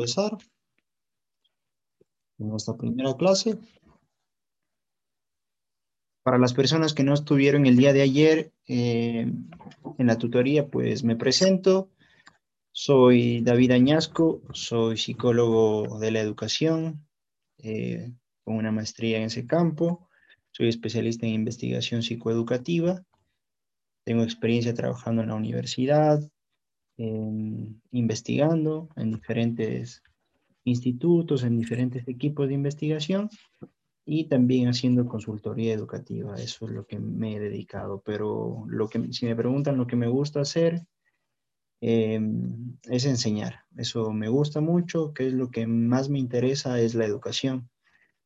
empezar en esta primera clase. Para las personas que no estuvieron el día de ayer eh, en la tutoría, pues me presento. Soy David Añasco, soy psicólogo de la educación, eh, con una maestría en ese campo. Soy especialista en investigación psicoeducativa. Tengo experiencia trabajando en la universidad, investigando en diferentes institutos, en diferentes equipos de investigación y también haciendo consultoría educativa. Eso es lo que me he dedicado. Pero lo que, si me preguntan lo que me gusta hacer, em, es enseñar. Eso me gusta mucho, que es lo que más me interesa, es la educación.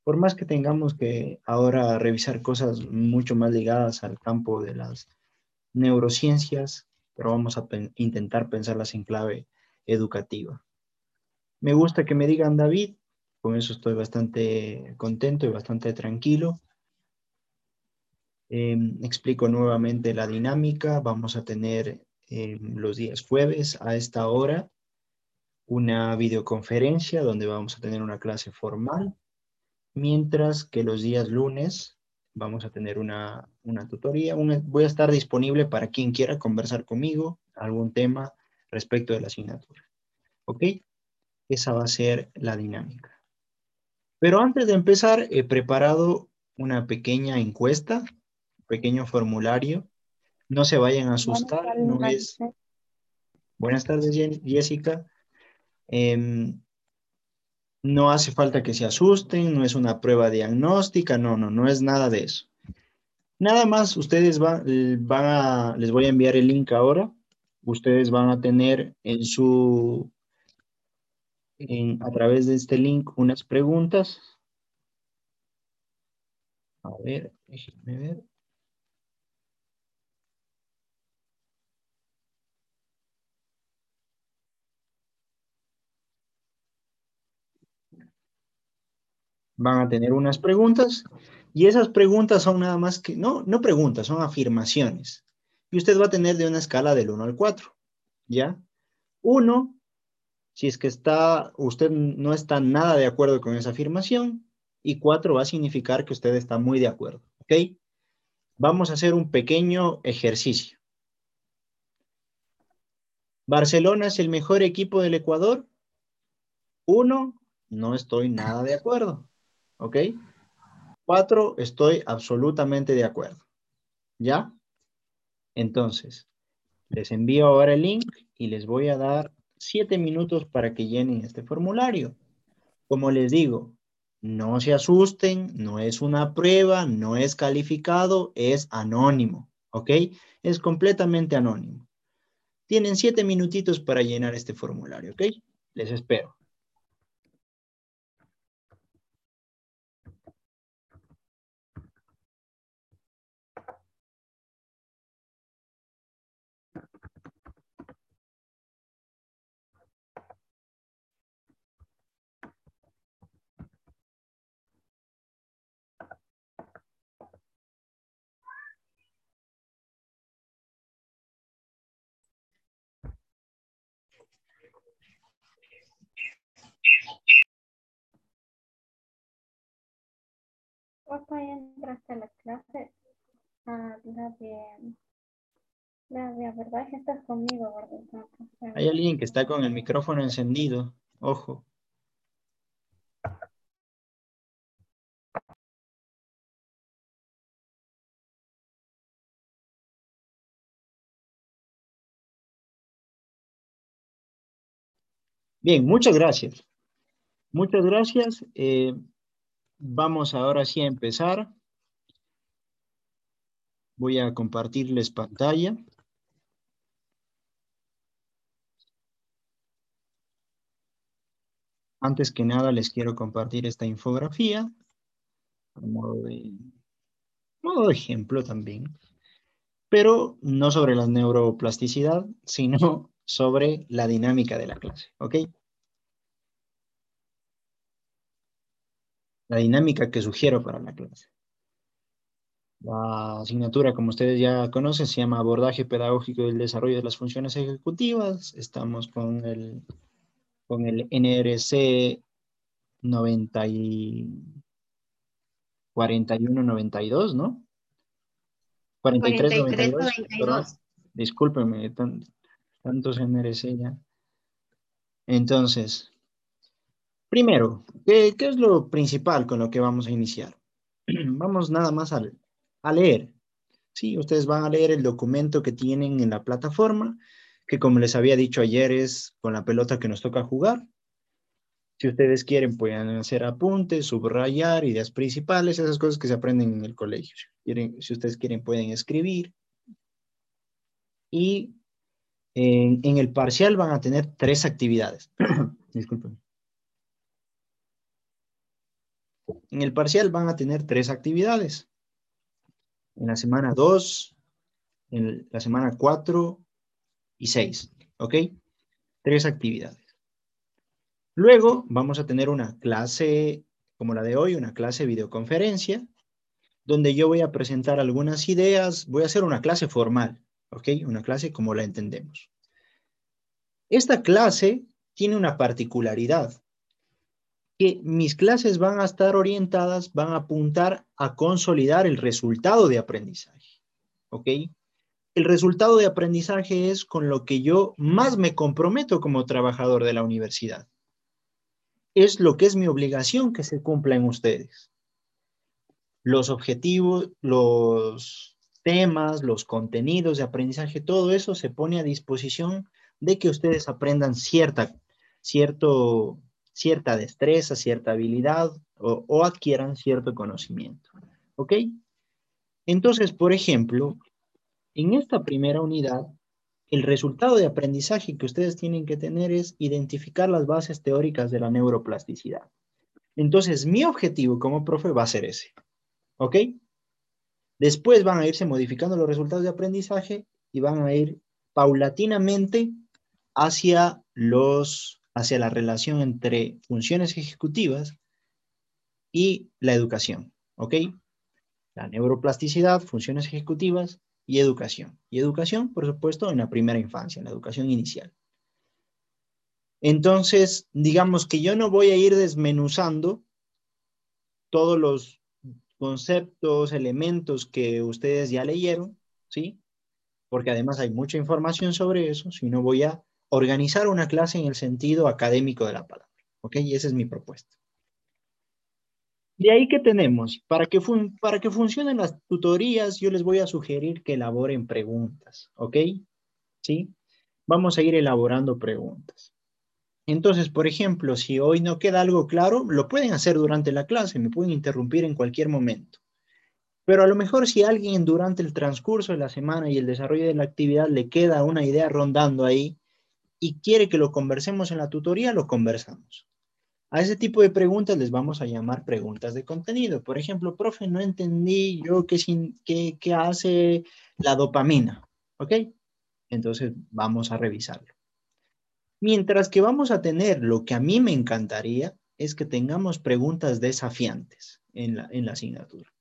Por más que tengamos que ahora revisar cosas mucho más ligadas al campo de las neurociencias, pero vamos a intentar pensarlas en clave educativa. Me gusta que me digan David, con eso estoy bastante contento y bastante tranquilo. Em, explico nuevamente la dinámica. Vamos a tener em, los días jueves a esta hora una videoconferencia donde vamos a tener una clase formal, mientras que los días lunes vamos a tener una, tutoría. voy a estar disponible para quien quiera conversar conmigo algún tema respecto de la asignatura. ¿Ok? Esa va a ser la dinámica. Pero antes de empezar, he preparado una pequeña encuesta, un pequeño formulario. No se vayan a asustar. no es... Buenas tardes, Jessica. Em, no hace falta que se asusten, no es una prueba diagnóstica, no, no, no es nada de eso. Nada más, ustedes van, a, les voy a enviar el link ahora. Ustedes van a tener en su, en, a través de este link unas preguntas. A ver, déjenme ver. Van a tener unas preguntas y esas preguntas son nada más que, no, no preguntas, son afirmaciones. Y usted va a tener de una escala del 1 al 4, ¿ya? 1, si es que está, usted no está nada de acuerdo con esa afirmación, y 4 va a significar que usted está muy de acuerdo, ¿ok? Vamos a hacer un pequeño ejercicio. ¿Barcelona es el mejor equipo del Ecuador? 1, no estoy nada de acuerdo. ¿Ok? Cuatro, estoy absolutamente de acuerdo. ¿Ya? Entonces, les envío ahora el link y les voy a dar siete minutos para que llenen este formulario. Como les digo, no se asusten, no es una prueba, no es calificado, es anónimo. ¿Ok? Es completamente anónimo. Tienen siete minutitos para llenar este formulario. ¿Ok? Les espero. Porfa, entraste a la clase, a la de, la de abordaje, estás conmigo, ¿verdad? Hay alguien que está con el micrófono encendido, ojo. Bien, muchas gracias. Muchas gracias. Eh, Vamos ahora sí a empezar. Voy a compartirles pantalla. Antes que nada les quiero compartir esta infografía. A modo de, ejemplo también. Pero no sobre la neuroplasticidad, sino sobre la dinámica de la clase. ¿Ok? La dinámica que sugiero para la clase. La asignatura, como ustedes ya conocen, se llama Abordaje Pedagógico del Desarrollo de las Funciones Ejecutivas. Estamos con el con el NRC 90 y 4192, ¿no? 4392. Discúlpeme, tantos NRC ya. Entonces, primero, ¿qué, es lo principal con lo que vamos a iniciar? vamos nada más a, leer. Sí, ustedes van a leer el documento que tienen en la plataforma, que como les había dicho ayer es con la pelota que nos toca jugar. Si ustedes quieren, pueden hacer apuntes, subrayar ideas principales, esas cosas que se aprenden en el colegio. Si, ustedes quieren, pueden escribir. Y en, el parcial van a tener tres actividades. Disculpen. En el parcial van a tener tres actividades. En la semana 2, en la semana 4 y 6. ¿Ok? Tres actividades. Luego vamos a tener una clase como la de hoy, una clase videoconferencia, donde yo voy a presentar algunas ideas, voy a hacer una clase formal, ¿ok? Una clase como la entendemos. Esta clase tiene una particularidad, que mis clases van a estar orientadas, van a apuntar a consolidar el resultado de aprendizaje, ¿ok? El resultado de aprendizaje es con lo que yo más me comprometo como trabajador de la universidad es lo que es mi obligación que se cumpla en ustedes. Los objetivos, los temas, los contenidos de aprendizaje, todo eso se pone a disposición de que ustedes aprendan cierta, cierto, cierta destreza, cierta habilidad o, o adquieran cierto conocimiento. ¿Ok? Entonces, por ejemplo, en esta primera unidad el resultado de aprendizaje que ustedes tienen que tener es identificar las bases teóricas de la neuroplasticidad. Entonces, mi objetivo como profe va a ser ese. ¿Ok? Después van a irse modificando los resultados de aprendizaje y van a ir paulatinamente hacia, los, hacia la relación entre funciones ejecutivas y la educación. ¿Ok? La neuroplasticidad, funciones ejecutivas y educación. Y educación, por supuesto, en la primera infancia, en la educación inicial. Entonces, digamos que yo no voy a ir desmenuzando todos los conceptos, elementos que ustedes ya leyeron, ¿sí? Porque además hay mucha información sobre eso, sino voy a organizar una clase en el sentido académico de la palabra, ¿ok? Y esa es mi propuesta. De ahí que tenemos, para que, para que funcionen las tutorías, yo les voy a sugerir que elaboren preguntas, ¿ok? ¿Sí? Vamos a ir elaborando preguntas. Entonces, por ejemplo, si hoy no queda algo claro, lo pueden hacer durante la clase, me pueden interrumpir en cualquier momento. Pero a lo mejor si alguien durante el transcurso de la semana y el desarrollo de la actividad le queda una idea rondando ahí y quiere que lo conversemos en la tutoría, lo conversamos. A ese tipo de preguntas les vamos a llamar preguntas de contenido. Por ejemplo, profe, no entendí yo qué, qué, qué hace la dopamina. ¿Ok? Entonces vamos a revisarlo. Mientras que vamos a tener lo que a mí me encantaría es que tengamos preguntas desafiantes en la, en la asignatura.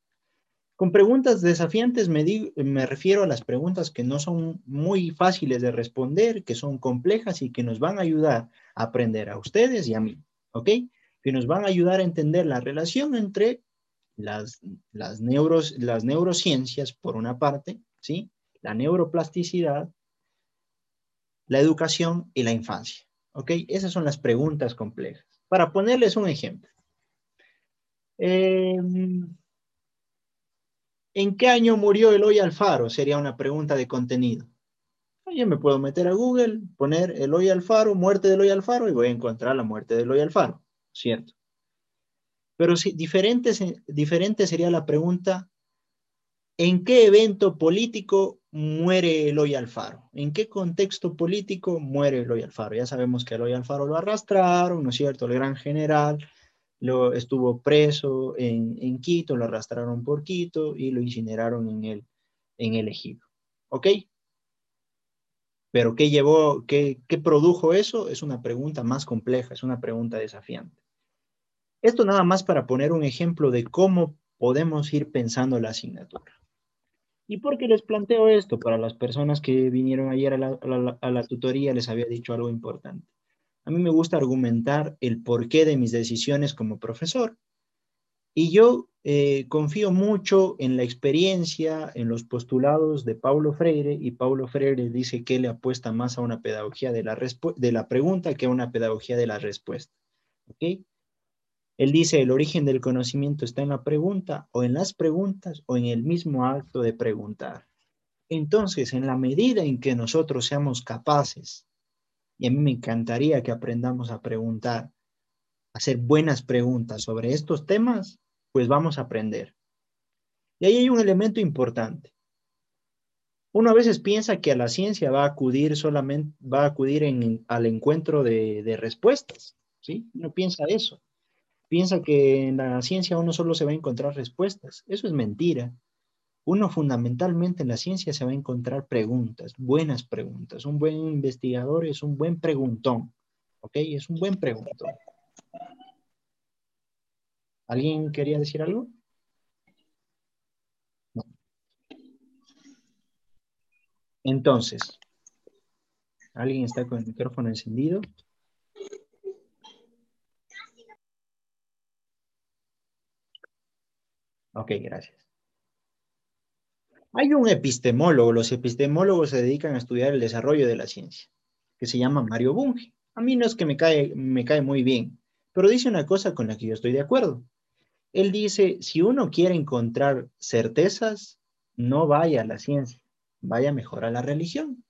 Con preguntas desafiantes me, me refiero a las preguntas que no son muy fáciles de responder, que son complejas y que nos van a ayudar a aprender a ustedes y a mí. ¿ok? Que nos van a ayudar a entender la relación entre las, las, neuros, las neurociencias, por una parte, ¿sí? La neuroplasticidad, la educación y la infancia, ¿ok? Esas son las preguntas complejas. Para ponerles un ejemplo. Em, ¿En qué año murió Eloy Alfaro? Sería una pregunta de contenido. Yo me puedo meter a Google, poner Eloy Alfaro, muerte de Eloy Alfaro, y voy a encontrar la muerte de Eloy Alfaro, ¿cierto? Pero si, diferente, diferente sería la pregunta, ¿en qué evento político muere Eloy Alfaro? ¿En qué contexto político muere Eloy Alfaro? Ya sabemos que Eloy Alfaro lo arrastraron, ¿no es cierto? El gran general lo, estuvo preso en, en Quito, lo arrastraron por Quito y lo incineraron en el, en el ejido. ¿Ok? Pero ¿qué llevó, qué, qué produjo eso? Es una pregunta más compleja, es una pregunta desafiante. Esto nada más para poner un ejemplo de cómo podemos ir pensando la asignatura. ¿Y por qué les planteo esto? Para las personas que vinieron ayer a la, a la, tutoría les había dicho algo importante. A mí me gusta argumentar el porqué de mis decisiones como profesor. Y yo eh, confío mucho en la experiencia, en los postulados de Paulo Freire, y Paulo Freire dice que le apuesta más a una pedagogía de la, de la pregunta que a una pedagogía de la respuesta. ¿Okay? Él dice, el origen del conocimiento está en la pregunta, o en las preguntas, o en el mismo acto de preguntar. Entonces, en la medida en que nosotros seamos capaces, y a mí me encantaría que aprendamos a preguntar, a hacer buenas preguntas sobre estos temas, pues vamos a aprender. Y ahí hay un elemento importante. Uno a veces piensa que a la ciencia va a acudir solamente, va a acudir al encuentro de, de respuestas, ¿sí? Uno piensa eso. Piensa que en la ciencia uno solo se va a encontrar respuestas. Eso es mentira. Uno fundamentalmente en la ciencia se va a encontrar preguntas, buenas preguntas. Un buen investigador es un buen preguntón, ¿ok? Es un buen preguntón. ¿Alguien quería decir algo? Entonces, ¿alguien está con el micrófono encendido? Ok, gracias. Hay un epistemólogo, los epistemólogos se dedican a estudiar el desarrollo de la ciencia, que se llama Mario Bunge. A mí no es que me cae, me cae muy bien, pero dice una cosa con la que yo estoy de acuerdo. Él dice, si uno quiere encontrar certezas, no vaya a la ciencia, vaya mejor a la religión.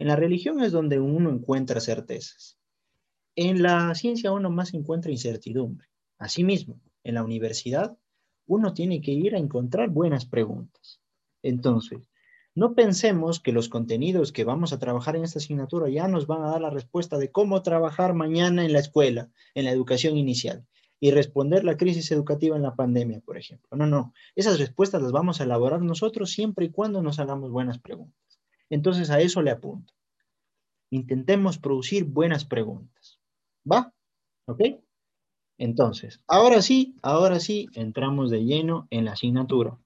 En la religión es donde uno encuentra certezas. En la ciencia uno más encuentra incertidumbre. Asimismo, en la universidad uno tiene que ir a encontrar buenas preguntas. Entonces, no pensemos que los contenidos que vamos a trabajar en esta asignatura ya nos van a dar la respuesta de cómo trabajar mañana en la escuela, en la educación inicial y responder la crisis educativa en la pandemia, por ejemplo. No, no, esas respuestas las vamos a elaborar nosotros siempre y cuando nos hagamos buenas preguntas. Entonces a eso le apunto. Intentemos producir buenas preguntas. ¿Va? ¿Ok? Entonces, ahora sí, ahora sí, entramos de lleno en la asignatura.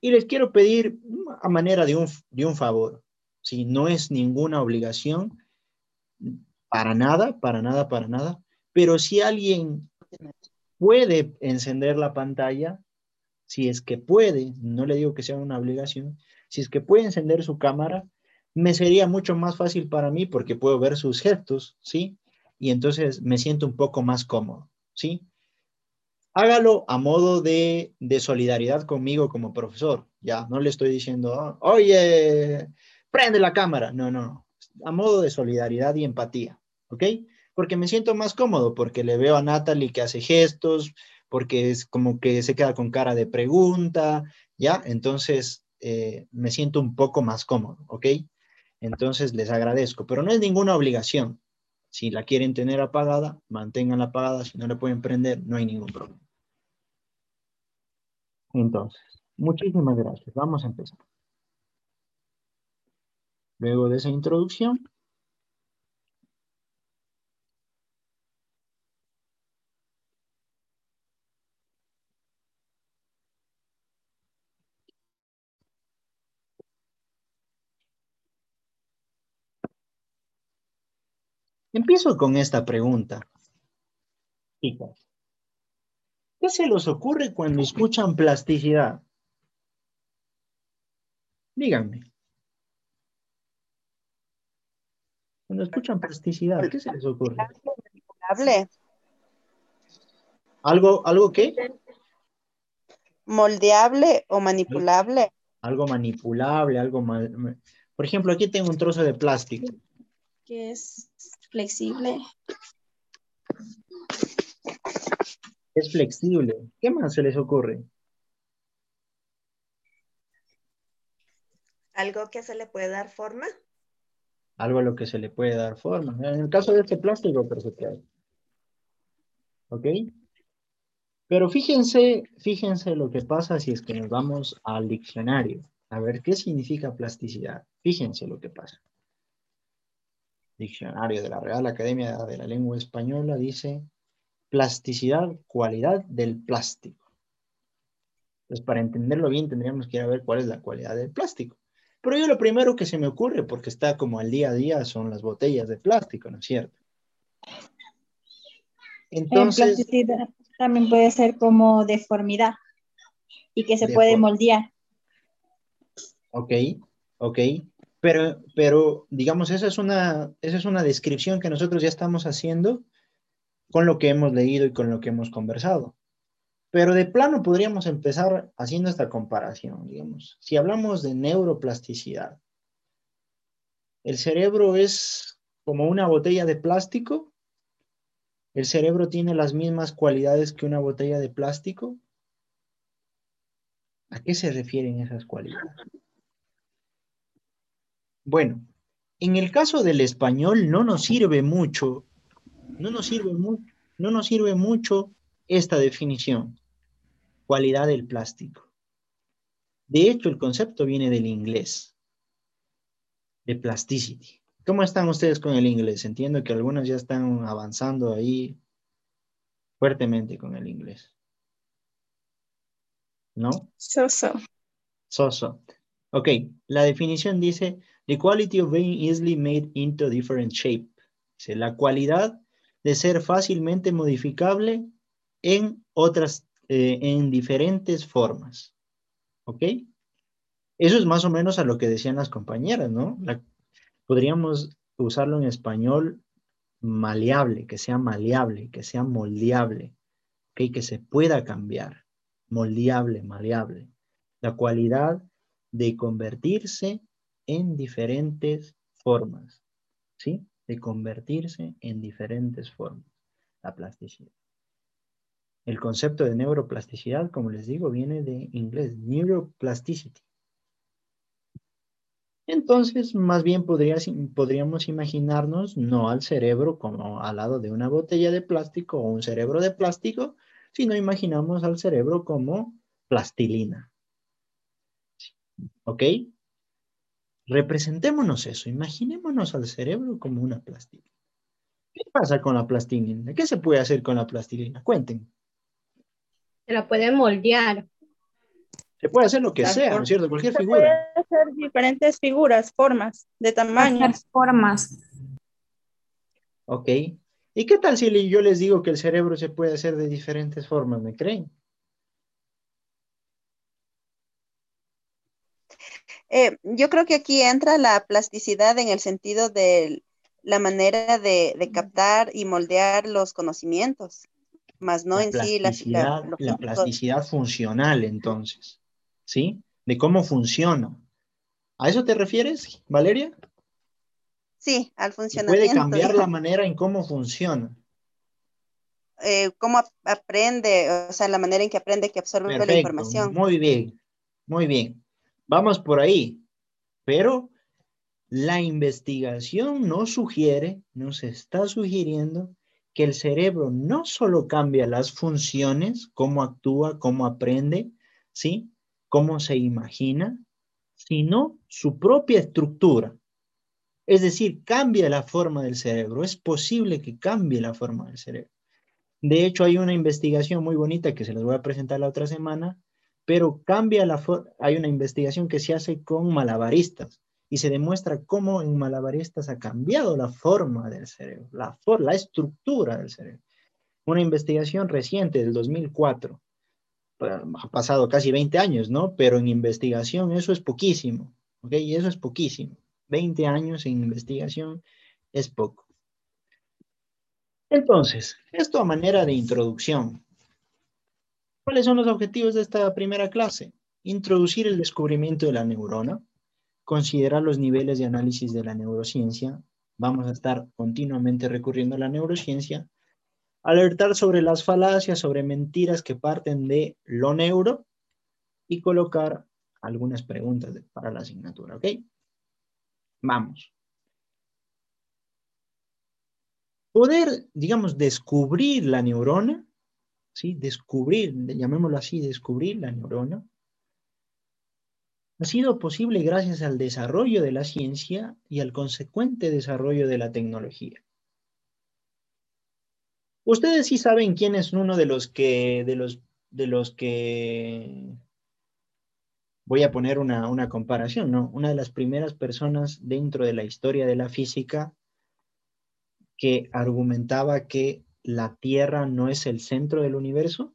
Y les quiero pedir a manera de un, de un favor. Si no es ninguna obligación, para nada, para nada, para nada. Pero si alguien puede encender la pantalla, si es que puede, no le digo que sea una obligación, si es que puede encender su cámara, me sería mucho más fácil para mí porque puedo ver sus gestos, ¿sí? Y entonces me siento un poco más cómodo, ¿sí? Hágalo a modo de, solidaridad conmigo como profesor, ya, no le estoy diciendo, oye, prende la cámara, no, no, a modo de solidaridad y empatía, ¿ok? porque me siento más cómodo, porque le veo a Natalie que hace gestos, porque es como que se queda con cara de pregunta, ¿ya? Entonces eh, me siento un poco más cómodo, ¿ok? Entonces les agradezco, pero no es ninguna obligación. Si la quieren tener apagada, manténganla apagada, si no la pueden prender, no hay ningún problema. Entonces, muchísimas gracias. Vamos a empezar. Luego de esa introducción, Empiezo con esta pregunta. Chicas, ¿qué se les ocurre cuando escuchan plasticidad? Díganme. Cuando escuchan plasticidad, ¿qué se les ocurre? Manipulable. ¿Algo, algo qué? Moldeable o manipulable. Algo manipulable, algo mal. Por ejemplo, aquí tengo un trozo de plástico. Que es flexible. Es flexible. ¿Qué más se les ocurre? Algo que se le puede dar forma. Algo a lo que se le puede dar forma. En el caso de este plástico, se ¿Ok? Pero fíjense, fíjense lo que pasa si es que nos vamos al diccionario. A ver, ¿qué significa plasticidad? Fíjense lo que pasa. Diccionario de la Real Academia de la Lengua Española dice plasticidad, cualidad del plástico. Pues para entenderlo bien tendríamos que ir a ver cuál es la cualidad del plástico. Pero yo lo primero que se me ocurre, porque está como al día a día, son las botellas de plástico, ¿no es cierto? Entonces, plasticidad también puede ser como deformidad y que se puede Defor- moldear. ok, ok. Pero, pero, digamos, esa es una, esa es una descripción que nosotros ya estamos haciendo con lo que hemos leído y con lo que hemos conversado. Pero de plano podríamos empezar haciendo esta comparación, digamos. Si hablamos de neuroplasticidad, el cerebro es como una botella de plástico. El cerebro tiene las mismas cualidades que una botella de plástico. ¿A qué se refieren esas cualidades? Bueno, en el caso del español no nos sirve mucho, no nos sirve no nos sirve mucho esta definición, cualidad del plástico. De hecho, el concepto viene del inglés, de plasticity. ¿Cómo están ustedes con el inglés? Entiendo que algunos ya están avanzando ahí fuertemente con el inglés. ¿No? So, so. So, so. Ok, la definición dice, the quality of being easily made into different shape. Dice, la cualidad de ser fácilmente modificable en otras, eh, en diferentes formas. ¿Ok? Eso es más o menos a lo que decían las compañeras, ¿no? La- podríamos usarlo en español maleable, que sea maleable, que sea moldeable, ¿ok? Que se pueda cambiar. Moldeable, maleable. La cualidad de convertirse en diferentes formas, ¿sí? De convertirse en diferentes formas, la plasticidad. El concepto de neuroplasticidad, como les digo, viene de inglés, neuroplasticity. Entonces, más bien podríamos imaginarnos no al cerebro como al lado de una botella de plástico o un cerebro de plástico, sino imaginamos al cerebro como plastilina. ¿Ok? Representémonos eso, imaginémonos al cerebro como una plastilina. ¿Qué pasa con la plastilina? ¿Qué se puede hacer con la plastilina? Cuenten. Se la puede moldear. Se puede hacer lo que sea, ¿no es cierto? Cualquier Se figura. puede hacer diferentes figuras, formas, de tamaños. Formas. ¿Ok? ¿Y qué tal si yo les digo que el cerebro se puede hacer de diferentes formas? ¿Me creen? Eh, yo creo que aquí entra la plasticidad en el sentido de la manera de, de captar y moldear los conocimientos, más no la en sí la, la- la plasticidad funcional, entonces, ¿sí? De cómo funciona. ¿A eso te refieres, Valeria? Sí, al Se puede funcionamiento. cambiar la manera en cómo funciona. Eh, cómo ap- aprende, o sea, la manera en que aprende, que absorbe la Perfecto, información. muy bien, muy bien. Vamos por ahí, pero la investigación nos sugiere, nos está sugiriendo que el cerebro no solo cambia las funciones, cómo actúa, cómo aprende, ¿sí? Cómo se imagina, sino su propia estructura. Es decir, cambia la forma del cerebro. Es posible que cambie la forma del cerebro. De hecho, hay una investigación muy bonita que se les voy a presentar la otra semana, pero cambia la forma. Hay una investigación que se hace con malabaristas y se demuestra cómo en malabaristas ha cambiado la forma del cerebro, la, for- la estructura del cerebro. Una investigación reciente del 2004. Bueno, Ha pasado casi 20 años, ¿no? Pero en investigación eso es poquísimo, ¿ok? Y eso es poquísimo. 20 años en investigación es poco. Entonces, esto a manera de introducción. ¿Cuáles son los objetivos de esta primera clase? Introducir el descubrimiento de la neurona, considerar los niveles de análisis de la neurociencia. Vamos a estar continuamente recurriendo a la neurociencia. Alertar sobre las falacias, sobre mentiras que parten de lo neuro y colocar algunas preguntas para la asignatura, ¿ok? Vamos. Poder, digamos, descubrir la neurona, Descubrir, llamémoslo así, descubrir la neurona, ha sido posible gracias al desarrollo de la ciencia y al consecuente desarrollo de la tecnología. Ustedes sí saben quién es uno de los que, de los, de los que, voy a poner una, una comparación, ¿no? Una de las primeras personas dentro de la historia de la física que argumentaba que la Tierra no es el centro del universo?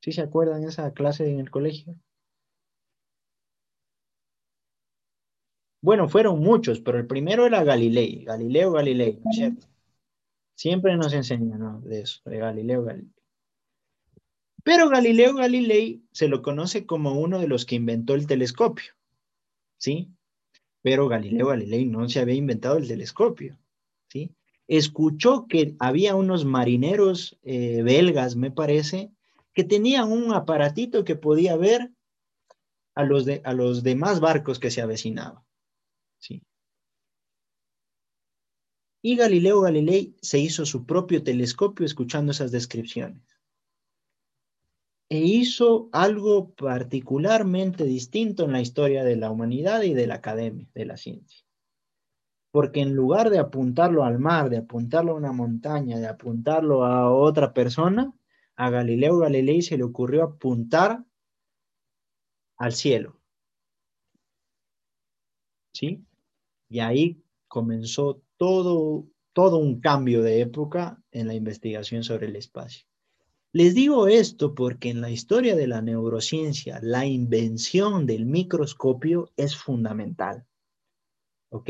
¿Sí se acuerdan esa clase en el colegio? Bueno, fueron muchos, pero el primero era Galilei, Galileo Galilei, ¿no es cierto? Siempre nos enseñan de eso, de Galileo Galilei. Pero Galileo Galilei se lo conoce como uno de los que inventó el telescopio, ¿sí? Pero Galileo Galilei no se había inventado el telescopio, ¿sí? Escuchó que había unos marineros eh, belgas, me parece, que tenían un aparatito que podía ver a los, demás barcos que se avecinaban. ¿sí? Y Galileo Galilei se hizo su propio telescopio escuchando esas descripciones. E hizo algo particularmente distinto en la historia de la humanidad y de la academia, de la ciencia. Porque en lugar de apuntarlo al mar, de apuntarlo a una montaña, de apuntarlo a otra persona, a Galileo Galilei se le ocurrió apuntar al cielo. ¿Sí? Y ahí comenzó todo, todo un cambio de época en la investigación sobre el espacio. Les digo esto porque en la historia de la neurociencia, la invención del microscopio es fundamental. ¿Ok?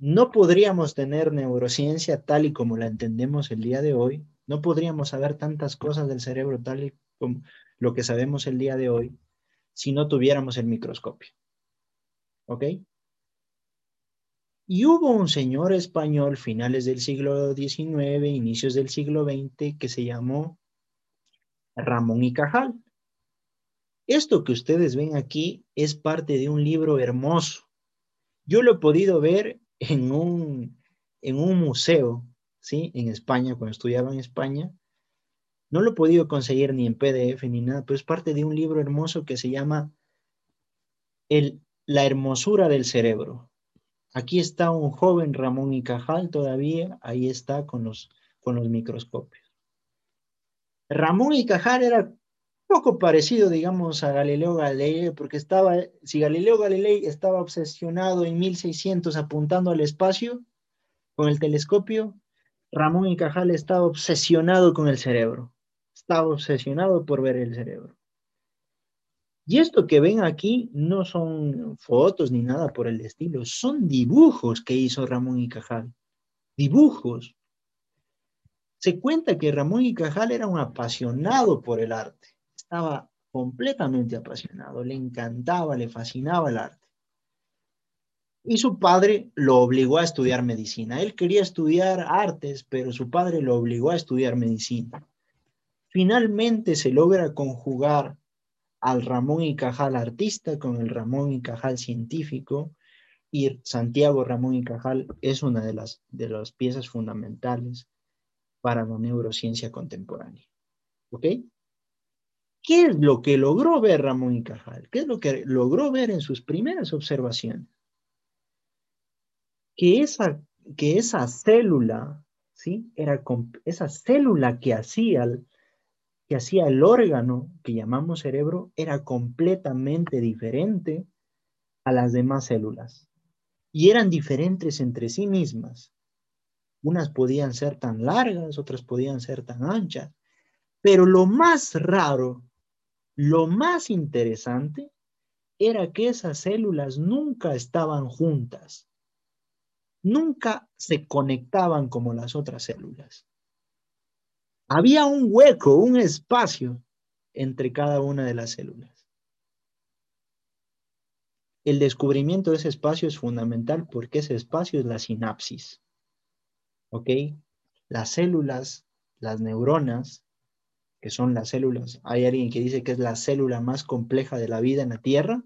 No podríamos tener neurociencia tal y como la entendemos el día de hoy. No podríamos saber tantas cosas del cerebro tal y como lo que sabemos el día de hoy si no tuviéramos el microscopio. ¿Ok? Y hubo un señor español, finales del siglo XIX, inicios del siglo XX, que se llamó Ramón y Cajal. Esto que ustedes ven aquí es parte de un libro hermoso. Yo lo he podido ver en un, en un museo, ¿sí? En España, cuando estudiaba en España. No lo he podido conseguir ni en PDF ni nada, pero es parte de un libro hermoso que se llama el, La hermosura del cerebro. Aquí está un joven Ramón y Cajal todavía, ahí está con los, con los microscopios. Ramón y Cajal era poco parecido, digamos, a Galileo Galilei, porque estaba, si Galileo Galilei estaba obsesionado en 1600 apuntando al espacio con el telescopio, Ramón y Cajal estaba obsesionado con el cerebro, estaba obsesionado por ver el cerebro. Y esto que ven aquí no son fotos ni nada por el estilo, son dibujos que hizo Ramón y Cajal. Dibujos. Se cuenta que Ramón y Cajal era un apasionado por el arte. Estaba completamente apasionado, le encantaba, le fascinaba el arte. Y su padre lo obligó a estudiar medicina. Él quería estudiar artes, pero su padre lo obligó a estudiar medicina. Finalmente se logra conjugar al Ramón y Cajal artista con el Ramón y Cajal científico y Santiago Ramón y Cajal es una de las, de las piezas fundamentales para la neurociencia contemporánea. ¿Ok? ¿Qué es lo que logró ver Ramón y Cajal? ¿Qué es lo que logró ver en sus primeras observaciones? Que esa, que esa célula, ¿sí? Era esa célula que hacía que hacía el órgano que llamamos cerebro era completamente diferente a las demás células. Y eran diferentes entre sí mismas. Unas podían ser tan largas, otras podían ser tan anchas. Pero lo más raro, lo más interesante, era que esas células nunca estaban juntas. Nunca se conectaban como las otras células. Había un hueco, un espacio entre cada una de las células. El descubrimiento de ese espacio es fundamental porque ese espacio es la sinapsis. ¿Ok? Las células, las neuronas, que son las células, hay alguien que dice que es la célula más compleja de la vida en la Tierra.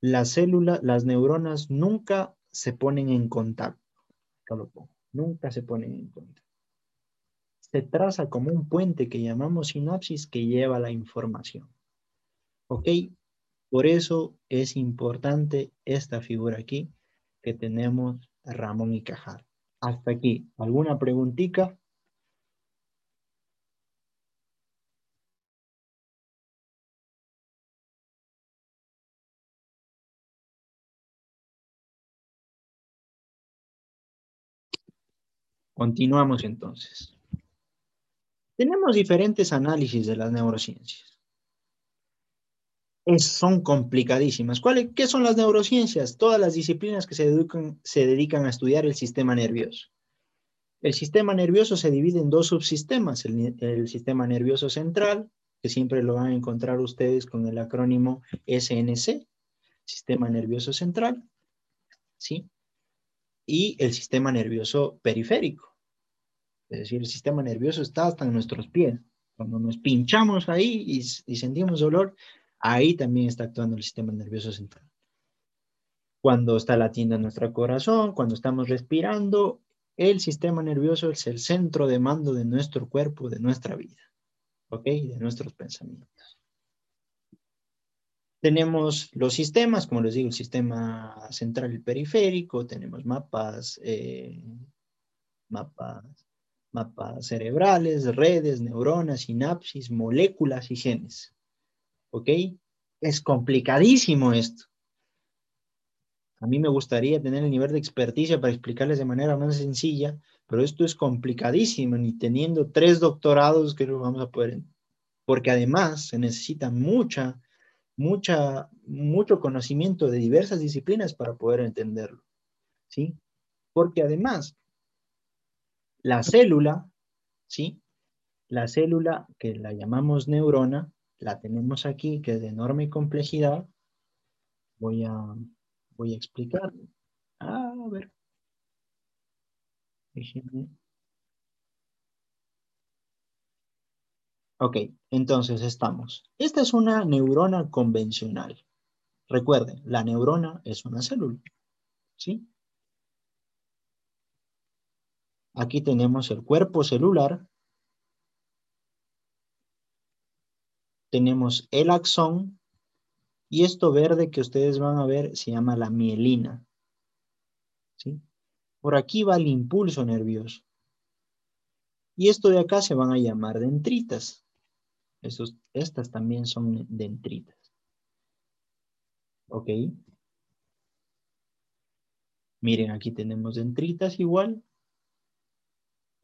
Las células, las neuronas nunca se ponen en contacto. Nunca se ponen en contacto se traza como un puente que llamamos sinapsis que lleva la información. ¿Ok? Por eso es importante esta figura aquí que tenemos Ramón y Cajal. Hasta aquí. ¿Alguna preguntita? Continuamos entonces. Tenemos diferentes análisis de las neurociencias. son complicadísimas. ¿Qué son las neurociencias? Todas las disciplinas que se dedican, se dedican a estudiar el sistema nervioso. El sistema nervioso se divide en dos subsistemas, el, sistema nervioso central, que siempre lo van a encontrar ustedes con el acrónimo SNC, sistema nervioso central, ¿sí? Y el sistema nervioso periférico, es decir, el sistema nervioso está hasta en nuestros pies. Cuando nos pinchamos ahí y, sentimos dolor, ahí también está actuando el sistema nervioso central. Cuando está latiendo nuestro corazón, cuando estamos respirando, el sistema nervioso es el centro de mando de nuestro cuerpo, de nuestra vida, ¿ok? De nuestros pensamientos. Tenemos los sistemas, como les digo, el sistema central y periférico, tenemos mapas, eh, mapas mapas cerebrales, redes, neuronas, sinapsis, moléculas y genes. ¿Ok? Es complicadísimo esto. A mí me gustaría tener el nivel de experticia para explicarles de manera más sencilla, pero esto es complicadísimo, ni teniendo tres doctorados que vamos a poder, porque además se necesita mucha, mucha, mucho conocimiento de diversas disciplinas para poder entenderlo, ¿sí? Porque además la célula, ¿sí? La célula que la llamamos neurona, la tenemos aquí, que es de enorme complejidad. Voy a, voy a explicar. Ah, a ver. Ok, entonces estamos. Esta es una neurona convencional. Recuerden, la neurona es una célula. ¿Sí? Aquí tenemos el cuerpo celular. Tenemos el axón. Y esto verde que ustedes van a ver se llama la mielina. ¿Sí? Por aquí va el impulso nervioso. Y esto de acá se van a llamar dendritas. Estas también son dendritas. ¿Ok? Miren, aquí tenemos dendritas igual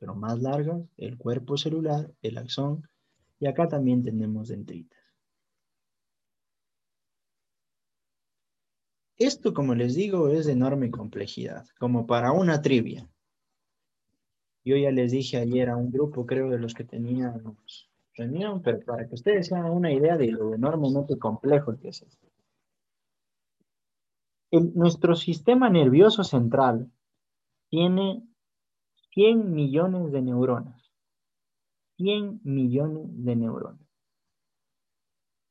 pero más largas, el cuerpo celular, el axón, y acá también tenemos dendritas. Esto, como les digo, es de enorme complejidad, como para una trivia. Yo ya les dije ayer a un grupo, creo, de los que teníamos reunión, pero para que ustedes se hagan una idea de lo enormemente complejo que es esto. nuestro sistema nervioso central tiene 100 millones de neuronas. 100 millones de neuronas.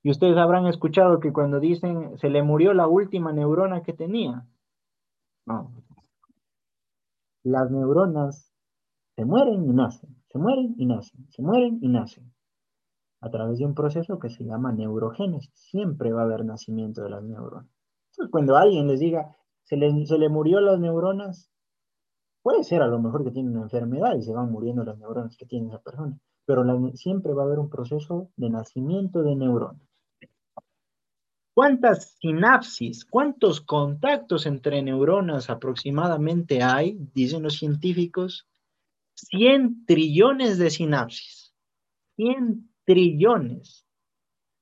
Y ustedes habrán escuchado que cuando dicen se le murió la última neurona que tenía. No. Las neuronas se mueren y nacen, se mueren y nacen, se mueren y nacen. A través de un proceso que se llama neurogénesis. Siempre va a haber nacimiento de las neuronas. Cuando alguien les diga se le, se le murió las neuronas, Puede ser a lo mejor que tiene una enfermedad y se van muriendo las neuronas que tiene esa persona, pero siempre va a haber un proceso de nacimiento de neuronas. ¿Cuántas sinapsis, cuántos contactos entre neuronas aproximadamente hay? Dicen los científicos. 100 trillones de sinapsis. 100 trillones.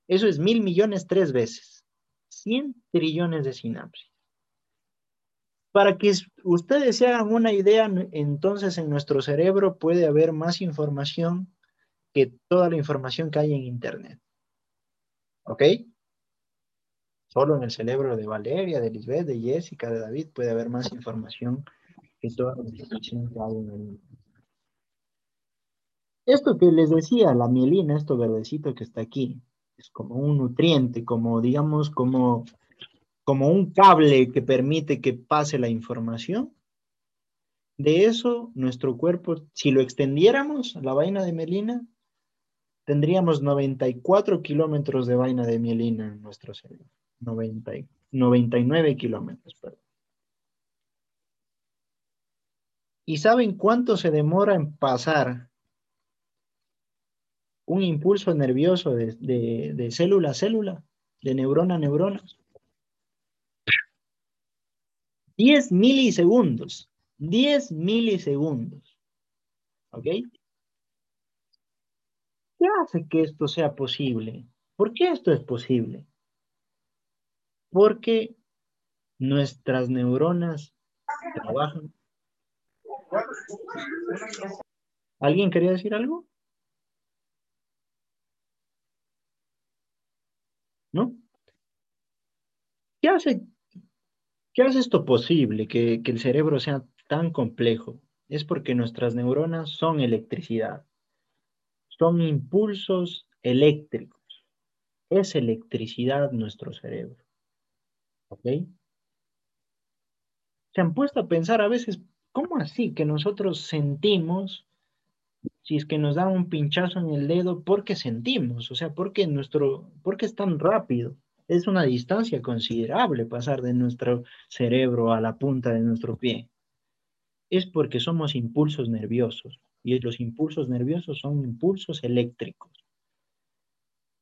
Eso es mil millones tres veces. 100 trillones de sinapsis. Para que ustedes se hagan una idea, entonces en nuestro cerebro puede haber más información que toda la información que hay en Internet. ¿Ok? Solo en el cerebro de Valeria, de Lisbeth, de Jessica, de David puede haber más información que toda la información que hay en el Internet. Esto que les decía, la mielina, esto verdecito que está aquí, es como un nutriente, como digamos, como como un cable que permite que pase la información. De eso, nuestro cuerpo, si lo extendiéramos, la vaina de mielina, tendríamos 94 kilómetros de vaina de mielina en nuestro cerebro. 99 kilómetros, perdón. ¿Y saben cuánto se demora en pasar un impulso nervioso de, célula a célula, de neurona a neurona? 10 milisegundos. 10 milisegundos. ¿Ok? ¿Qué hace que esto sea posible? ¿Por qué esto es posible? Porque nuestras neuronas trabajan. ¿Alguien quería decir algo? ¿Qué hace, qué hace esto posible, que, que el cerebro sea tan complejo? Es porque nuestras neuronas son electricidad. Son impulsos eléctricos. Es electricidad nuestro cerebro. ¿Ok? Se han puesto a pensar a veces, ¿cómo así que nosotros sentimos si es que nos da un pinchazo en el dedo, ¿por qué sentimos? O sea, ¿por qué, nuestro, ¿por qué es tan rápido? Es una distancia considerable pasar de nuestro cerebro a la punta de nuestro pie. Es porque somos impulsos nerviosos y los impulsos nerviosos son impulsos eléctricos.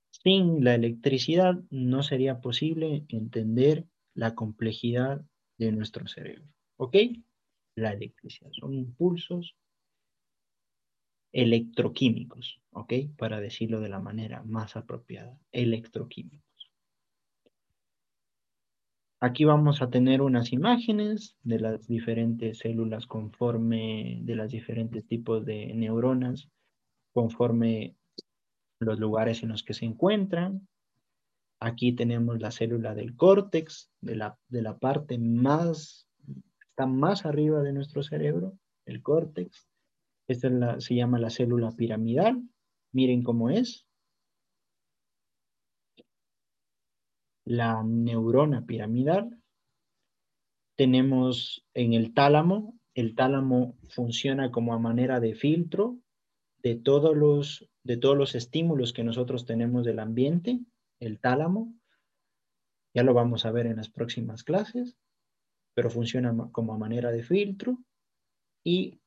Sin la electricidad no sería posible entender la complejidad de nuestro cerebro. ¿Ok? La electricidad son impulsos electroquímicos, ¿ok? Para decirlo de la manera más apropiada, electroquímicos. Aquí vamos a tener unas imágenes de las diferentes células conforme, de los diferentes tipos de neuronas, conforme los lugares en los que se encuentran. Aquí tenemos la célula del córtex, de la, de la parte más, está más arriba de nuestro cerebro, el córtex. Esta se llama la célula piramidal. Miren cómo es. La neurona piramidal. Tenemos en el tálamo. El tálamo funciona como a manera de filtro de todos los, de todos los estímulos que nosotros tenemos del ambiente. El tálamo. Ya lo vamos a ver en las próximas clases. Pero funciona como a manera de filtro. Y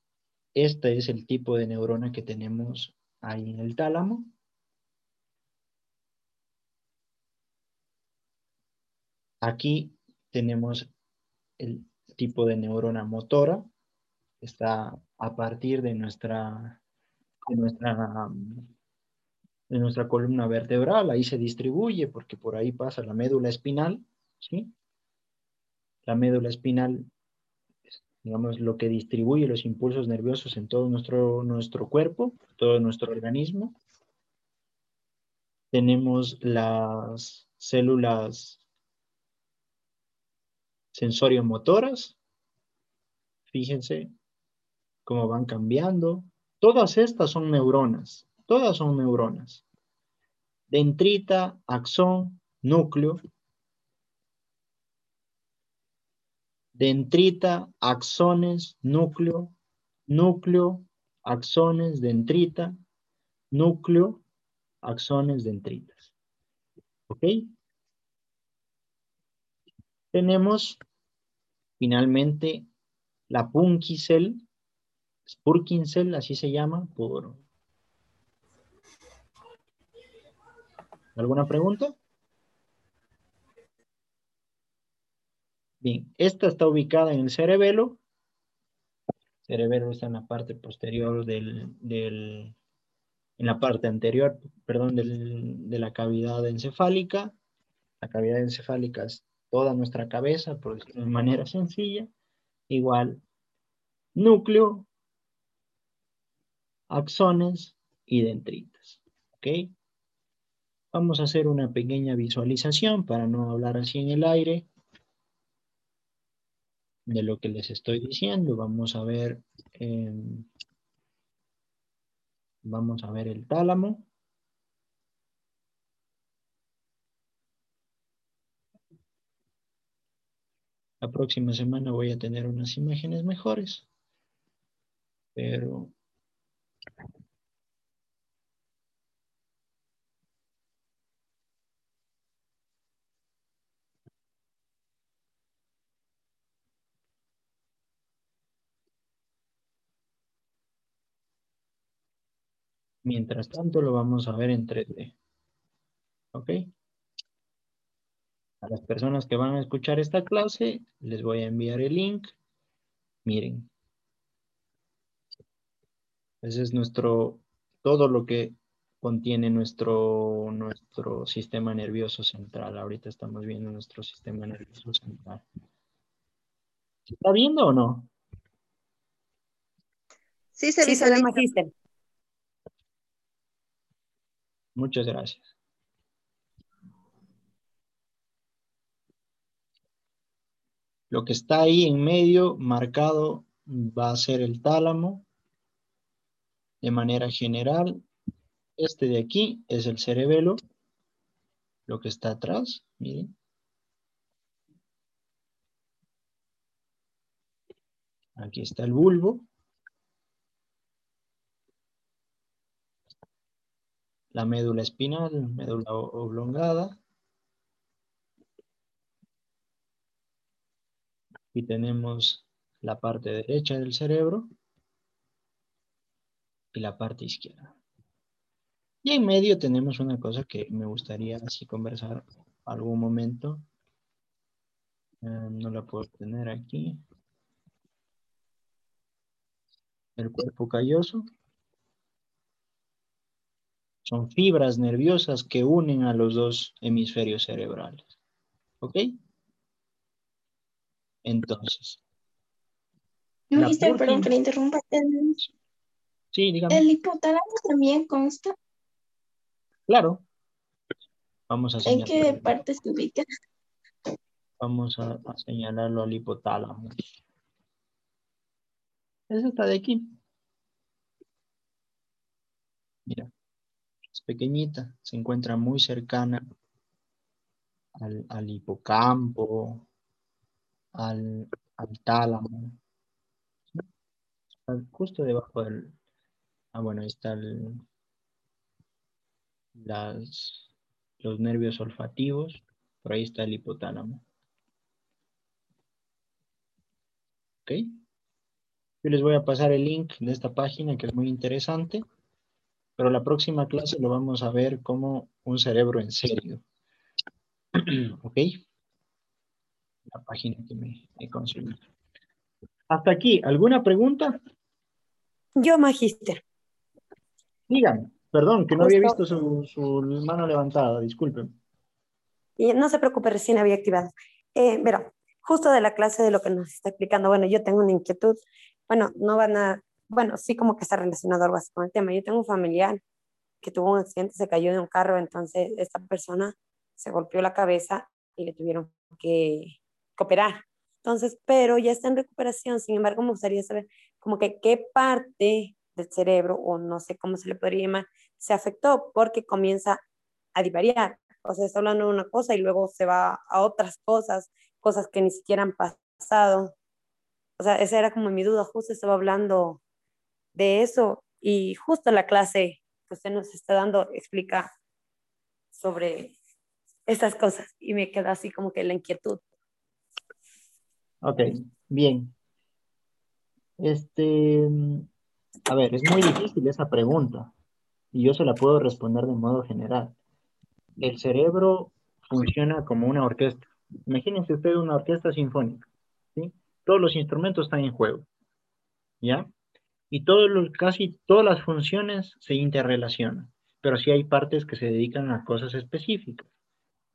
este es el tipo de neurona que tenemos ahí en el tálamo. Aquí tenemos el tipo de neurona motora. Está a partir de nuestra, de nuestra, de nuestra columna vertebral. Ahí se distribuye porque por ahí pasa la médula espinal. ¿sí? La médula espinal digamos, lo que distribuye los impulsos nerviosos en todo nuestro, nuestro cuerpo, todo nuestro organismo. Tenemos las células sensoriomotoras. Fíjense cómo van cambiando. Todas estas son neuronas. Todas son neuronas. Dendrita, axón, núcleo, dendrita, axones, núcleo, núcleo, axones, dendrita, núcleo, axones, dendritas. ¿Ok? Tenemos finalmente la Punkicell, Spurkincell, así se llama, por... ¿Alguna pregunta? Bien, esta está ubicada en el cerebelo. El cerebelo está en la parte posterior del, en la parte anterior, perdón, de la cavidad encefálica. La cavidad encefálica es toda nuestra cabeza, por decirlo de manera sencilla. Igual, núcleo, axones y dendritas. ¿Ok? Vamos a hacer una pequeña visualización para no hablar así en el aire de lo que les estoy diciendo. Vamos a ver, em, vamos a ver el tálamo. La próxima semana voy a tener unas imágenes mejores, pero Mientras tanto lo vamos a ver en 3D. ¿Ok? A las personas que van a escuchar esta clase, les voy a enviar el link. Miren. Ese es nuestro, todo lo que contiene nuestro, nuestro sistema nervioso central. Ahorita estamos viendo nuestro sistema nervioso central. ¿Se está viendo o no? Sí, se Sí, se visualiza. magíster. Muchas gracias. Lo que está ahí en medio marcado va a ser el tálamo. De manera general, este de aquí es el cerebelo. Lo que está atrás, miren. Aquí está el bulbo. La médula espinal, médula oblongada. Y tenemos la parte derecha del cerebro y la parte izquierda. Y en medio tenemos una cosa que me gustaría así conversar algún momento. Eh, no la puedo tener aquí. El cuerpo calloso. Son fibras nerviosas que unen a los dos hemisferios cerebrales. ¿Ok? Entonces, Mister, perdón que le interrumpa. ¿El, sí, dígame. el hipotálamo también consta? Claro. Vamos a ¿En qué parte se ubica? vamos a, a señalarlo al hipotálamo. Es esta de aquí. Mira, pequeñita, se encuentra muy cercana al, hipocampo, al, al tálamo. Justo debajo del... Ah, bueno, ahí está los nervios olfativos. Por ahí está el hipotálamo. ¿Ok? Yo les voy a pasar el link de esta página que es muy interesante. Pero la próxima clase lo vamos a ver como un cerebro en serio. ¿Ok? La página que me he conseguido. Hasta aquí, ¿alguna pregunta? Yo, magíster. Díganme. Perdón, que no había visto su, su mano levantada, disculpen. Y no se preocupe, recién había activado. Eh, verá, justo de la clase de lo que nos está explicando, bueno, yo tengo una inquietud. Bueno, no van a, bueno, sí como que está relacionado algo así con el tema. Yo tengo un familiar que tuvo un accidente, se cayó de un carro, entonces esta persona se golpeó la cabeza y le tuvieron que, que operar. Entonces, pero ya está en recuperación, sin embargo, me gustaría saber como que qué parte del cerebro, o no sé cómo se le podría llamar, se afectó porque comienza a divariar. O sea, está hablando de una cosa y luego se va a otras cosas, cosas que ni siquiera han pasado. O sea, esa era como mi duda, justo estaba hablando de eso y justo la clase que usted nos está dando explica sobre estas cosas y me queda así como que la inquietud. Ok, bien. Este, a ver, es muy difícil esa pregunta y yo se la puedo responder de modo general. El cerebro funciona como una orquesta. Imagínense usted una orquesta sinfónica, ¿sí? Todos los instrumentos están en juego, ¿ya? Y todos los, casi todas las funciones se interrelacionan, pero sí hay partes que se dedican a cosas específicas.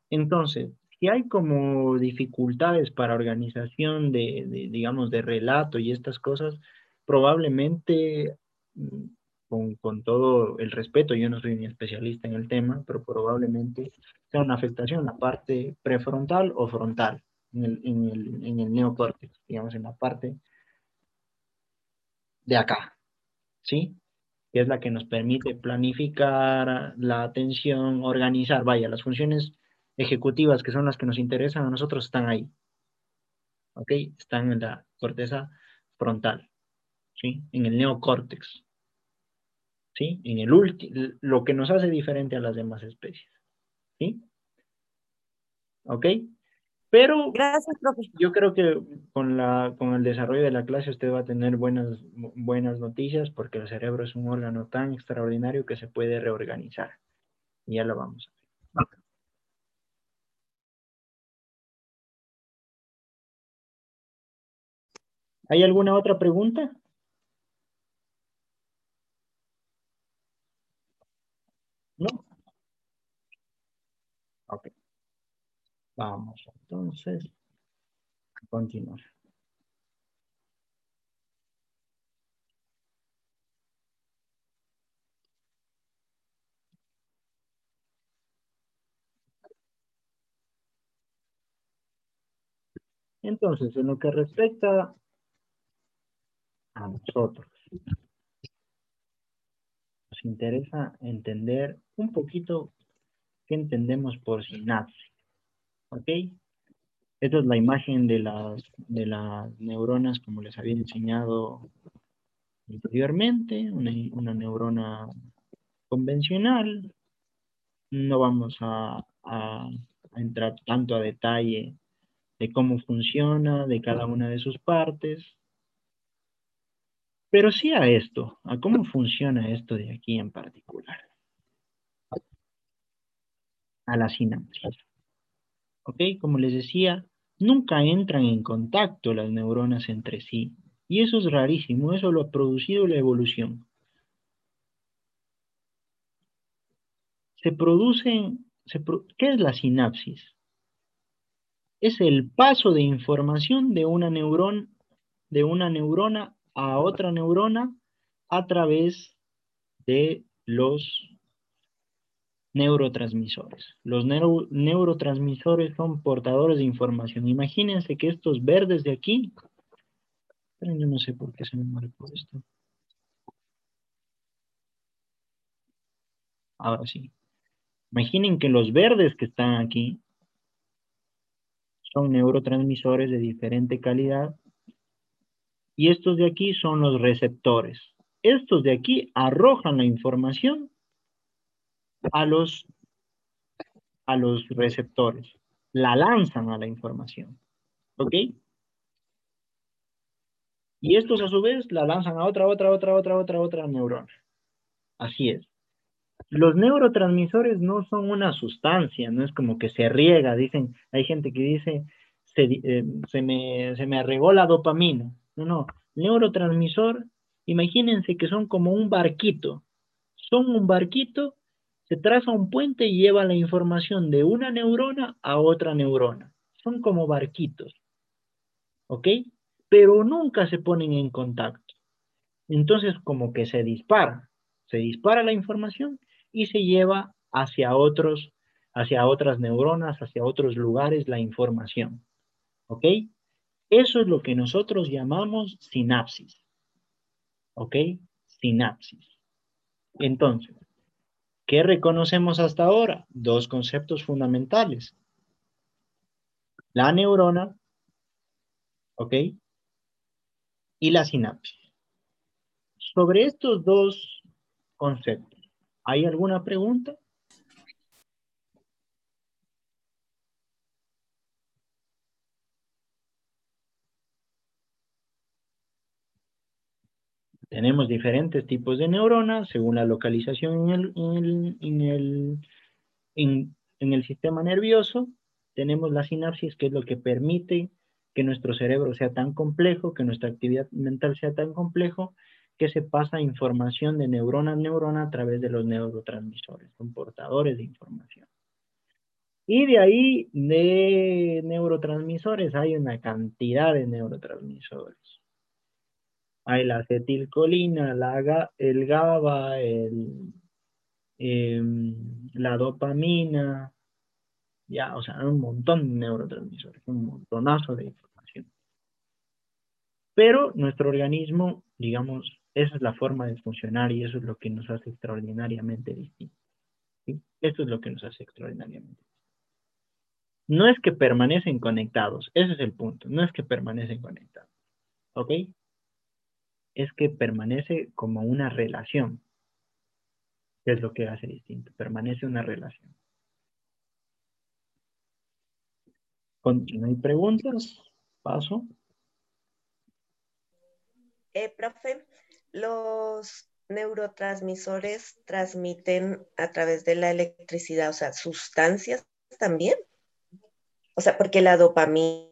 Entonces, si hay como dificultades para organización de, digamos, de relato y estas cosas, probablemente, mm, con, con todo el respeto, yo no soy ni especialista en el tema, pero probablemente sea una afectación en la parte prefrontal o frontal, en el, en el, en el neocórtex, digamos, en la parte de acá, ¿sí? Que es la que nos permite planificar la atención, organizar, vaya, las funciones ejecutivas, que son las que nos interesan a nosotros, están ahí. ¿Ok? Están en la corteza frontal, ¿sí? En el neocórtex. ¿Sí? En el último, lo que nos hace diferente a las demás especies. ¿Sí? ¿Ok? Pero Gracias, profe. yo creo que con, la, con el desarrollo de la clase usted va a tener buenas, buenas noticias porque el cerebro es un órgano tan extraordinario que se puede reorganizar. Y ya lo vamos a ver. ¿Hay alguna otra pregunta? Ok. Vamos entonces a continuar. Entonces, en lo que respecta a nosotros, nos interesa entender un poquito qué entendemos por sinapsis. ¿Ok? Esta es la imagen de las, de las neuronas como les había enseñado anteriormente, una, una neurona convencional. No vamos a, a- a entrar tanto a detalle de cómo funciona, de cada una de sus partes, pero sí a esto, a cómo funciona esto de aquí en particular. A la sinapsis. ¿Ok? Como les decía, nunca entran en contacto las neuronas entre sí. Y eso es rarísimo, eso lo ha producido la evolución. Se producen, ¿qué es la sinapsis? Es el paso de información de una de una neurona a otra neurona a través de los neurotransmisores. Los neuro- neurotransmisores son portadores de información. Imagínense que estos verdes de aquí, esperen, yo no sé por qué se me marcó esto. Ahora sí. Imaginen que los verdes que están aquí son neurotransmisores de diferente calidad y estos de aquí son los receptores. Estos de aquí arrojan la información a los, a los receptores, la lanzan a la información. ¿Ok? Y estos a su vez la lanzan a otra, otra, otra, otra, otra, otra neurona. Así es. Los neurotransmisores no son una sustancia, no es como que se riega, dicen, hay gente que dice, se, eh, se me, se me arregó la dopamina. No, no, neurotransmisor, imagínense que son como un barquito. Son un barquito, se traza un puente y lleva la información de una neurona a otra neurona. Son como barquitos. ¿Ok? Pero nunca se ponen en contacto. Entonces como que se dispara. Se dispara la información y se lleva hacia otros, hacia otras neuronas, hacia otros lugares la información. ¿Ok? Eso es lo que nosotros llamamos sinapsis. ¿Ok? Sinapsis. Entonces, ¿qué reconocemos hasta ahora? Dos conceptos fundamentales. La neurona, ¿ok? Y la sinapsis. Sobre estos dos conceptos, ¿hay alguna pregunta? Tenemos diferentes tipos de neuronas según la localización en el, en el, en el, en- en sistema nervioso. Tenemos la sinapsis, que es lo que permite que nuestro cerebro sea tan complejo, que nuestra actividad mental sea tan complejo, que se pasa información de neurona a neurona a través de los neurotransmisores, son portadores de información. Y de ahí, de neurotransmisores, hay una cantidad de neurotransmisores. Hay la acetilcolina, la, el GABA, el, em, la dopamina, ya, o sea, un montón de neurotransmisores, un montonazo de información. Pero nuestro organismo, digamos, esa es la forma de funcionar y eso es lo que nos hace extraordinariamente distintos. ¿sí? Esto es lo que nos hace extraordinariamente. No es que permanecen conectados, ese es el punto, no es que permanecen conectados, ¿ok? Es que permanece como una relación, es lo que hace distinto, permanece una relación. Con- ¿No hay preguntas? Paso. Eh, profe, los neurotransmisores transmiten a través de la electricidad, o sea, sustancias también. O sea, porque la dopamina,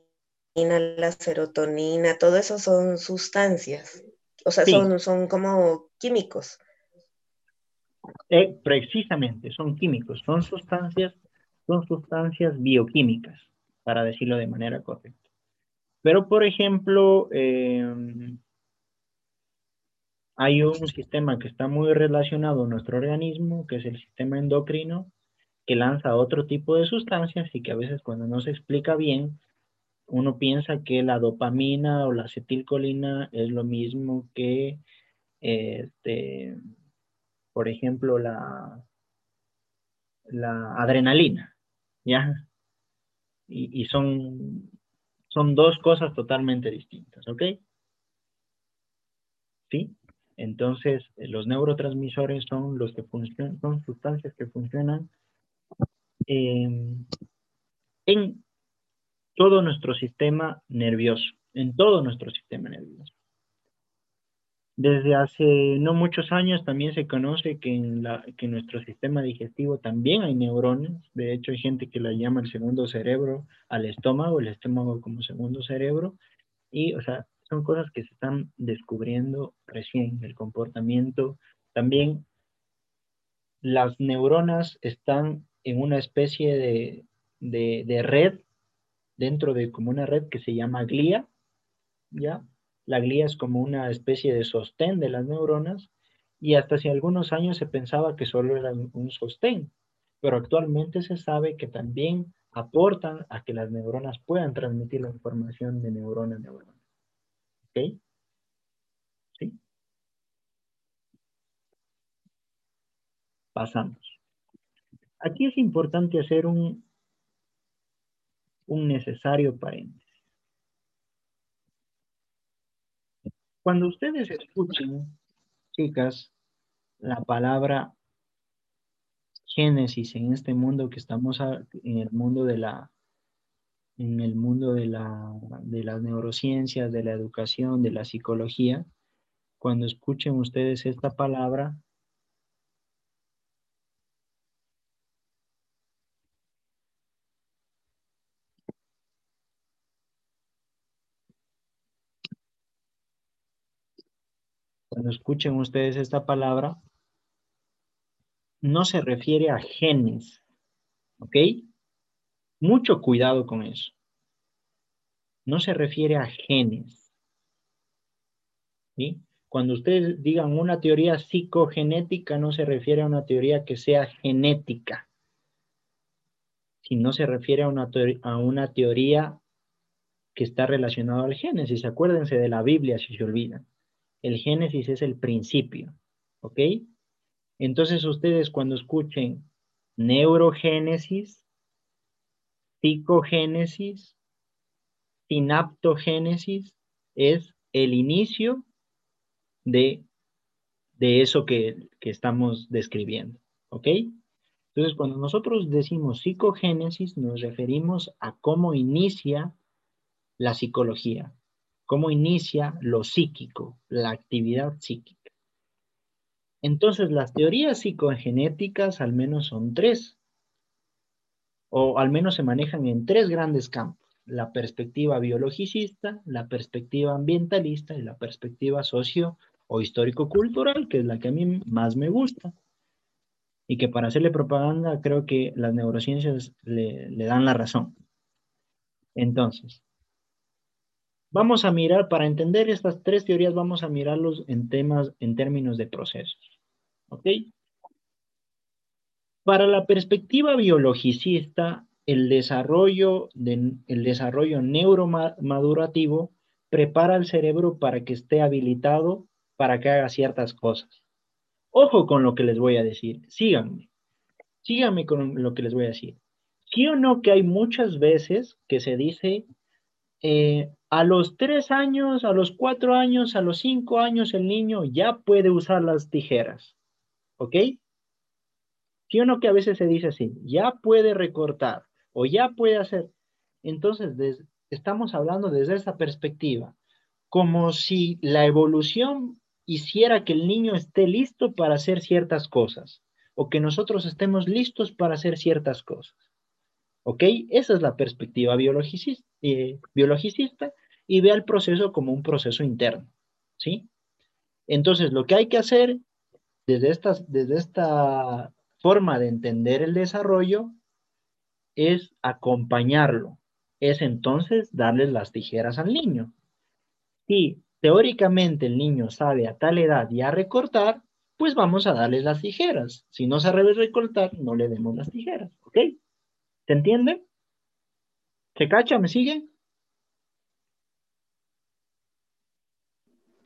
la serotonina, todo eso son sustancias. O sea, Sí. son, son como químicos. Eh, precisamente, son químicos, son sustancias son sustancias bioquímicas, para decirlo de manera correcta. Pero, por ejemplo, em, hay un sistema que está muy relacionado a nuestro organismo, que es el sistema endocrino, que lanza otro tipo de sustancias y que a veces cuando no se explica bien, uno piensa que la dopamina o la acetilcolina es lo mismo que, este, por ejemplo, la, la adrenalina, ¿ya? Y, y son, son dos cosas totalmente distintas, ¿ok? ¿Sí? Entonces, los neurotransmisores son los que son sustancias que funcionan en todo nuestro sistema nervioso, en todo nuestro sistema nervioso. Desde hace no muchos años también se conoce que en, la, que en nuestro sistema digestivo también hay neuronas. De hecho, hay gente que la llama el segundo cerebro al estómago, el estómago como segundo cerebro. Y, o sea, son cosas que se están descubriendo recién, el comportamiento. También las neuronas están en una especie de, de, red, dentro de como una red que se llama glía, ¿ya? La glía es como una especie de sostén de las neuronas y hasta hace algunos años se pensaba que solo era un sostén, pero actualmente se sabe que también aportan a que las neuronas puedan transmitir la información de neurona a neurona. ¿Ok? ¿Sí? Pasamos. Aquí es importante hacer un, un necesario paréntesis. Cuando ustedes escuchen, chicas, la palabra Génesis en este mundo que estamos en el mundo de la en el mundo de, la, de las neurociencias, de la educación, de la psicología, cuando escuchen ustedes esta palabra, cuando escuchen ustedes esta palabra, no se refiere a genes, ¿ok? Mucho cuidado con eso. No se refiere a genes. ¿sí? Cuando ustedes digan una teoría psicogenética, no se refiere a una teoría que sea genética, sino se refiere a una, teoría que está relacionada al génesis. Acuérdense de la Biblia si se olvidan. El génesis es el principio, ¿ok? Entonces ustedes cuando escuchen neurogénesis, psicogénesis, sinaptogénesis, es el inicio de, de eso que, que estamos describiendo, ¿ok? Entonces, cuando nosotros decimos psicogénesis, nos referimos a cómo inicia la psicología, cómo inicia lo psíquico, la actividad psíquica. Entonces, las teorías psicogenéticas al menos son tres, o al menos se manejan en tres grandes campos, la perspectiva biologicista, la perspectiva ambientalista y la perspectiva socio o histórico-cultural, que es la que a mí más me gusta. Y que para hacerle propaganda creo que las neurociencias le, le dan la razón. Entonces, Vamos a mirar, para entender estas tres teorías, vamos a mirarlos en temas, en términos de procesos. ¿Ok? Para la perspectiva biologicista, el desarrollo, de, el desarrollo neuromadurativo prepara al cerebro para que esté habilitado para que haga ciertas cosas. Ojo con lo que les voy a decir. Síganme. Síganme con lo que les voy a decir. ¿Sí o no que hay muchas veces que se dice eh, a los tres años, a los cuatro años, a los cinco años, el niño ya puede usar las tijeras. ¿Ok? ¿Sí o no que a veces se dice así? Ya puede recortar o ya puede hacer. Entonces, estamos hablando desde esa perspectiva, como si la evolución hiciera que el niño esté listo para hacer ciertas cosas o que nosotros estemos listos para hacer ciertas cosas. ¿Ok? Esa es la perspectiva biologicista, eh, biologicista y ve el proceso como un proceso interno. ¿Sí? Entonces, lo que hay que hacer desde, desde esta forma de entender el desarrollo es acompañarlo. Es entonces darles las tijeras al niño. Si teóricamente el niño sabe a tal edad ya recortar, pues vamos a darle las tijeras. Si no sabe recortar, no le demos las tijeras, ¿ok? ¿Se entiende? ¿Se cacha? ¿Me sigue?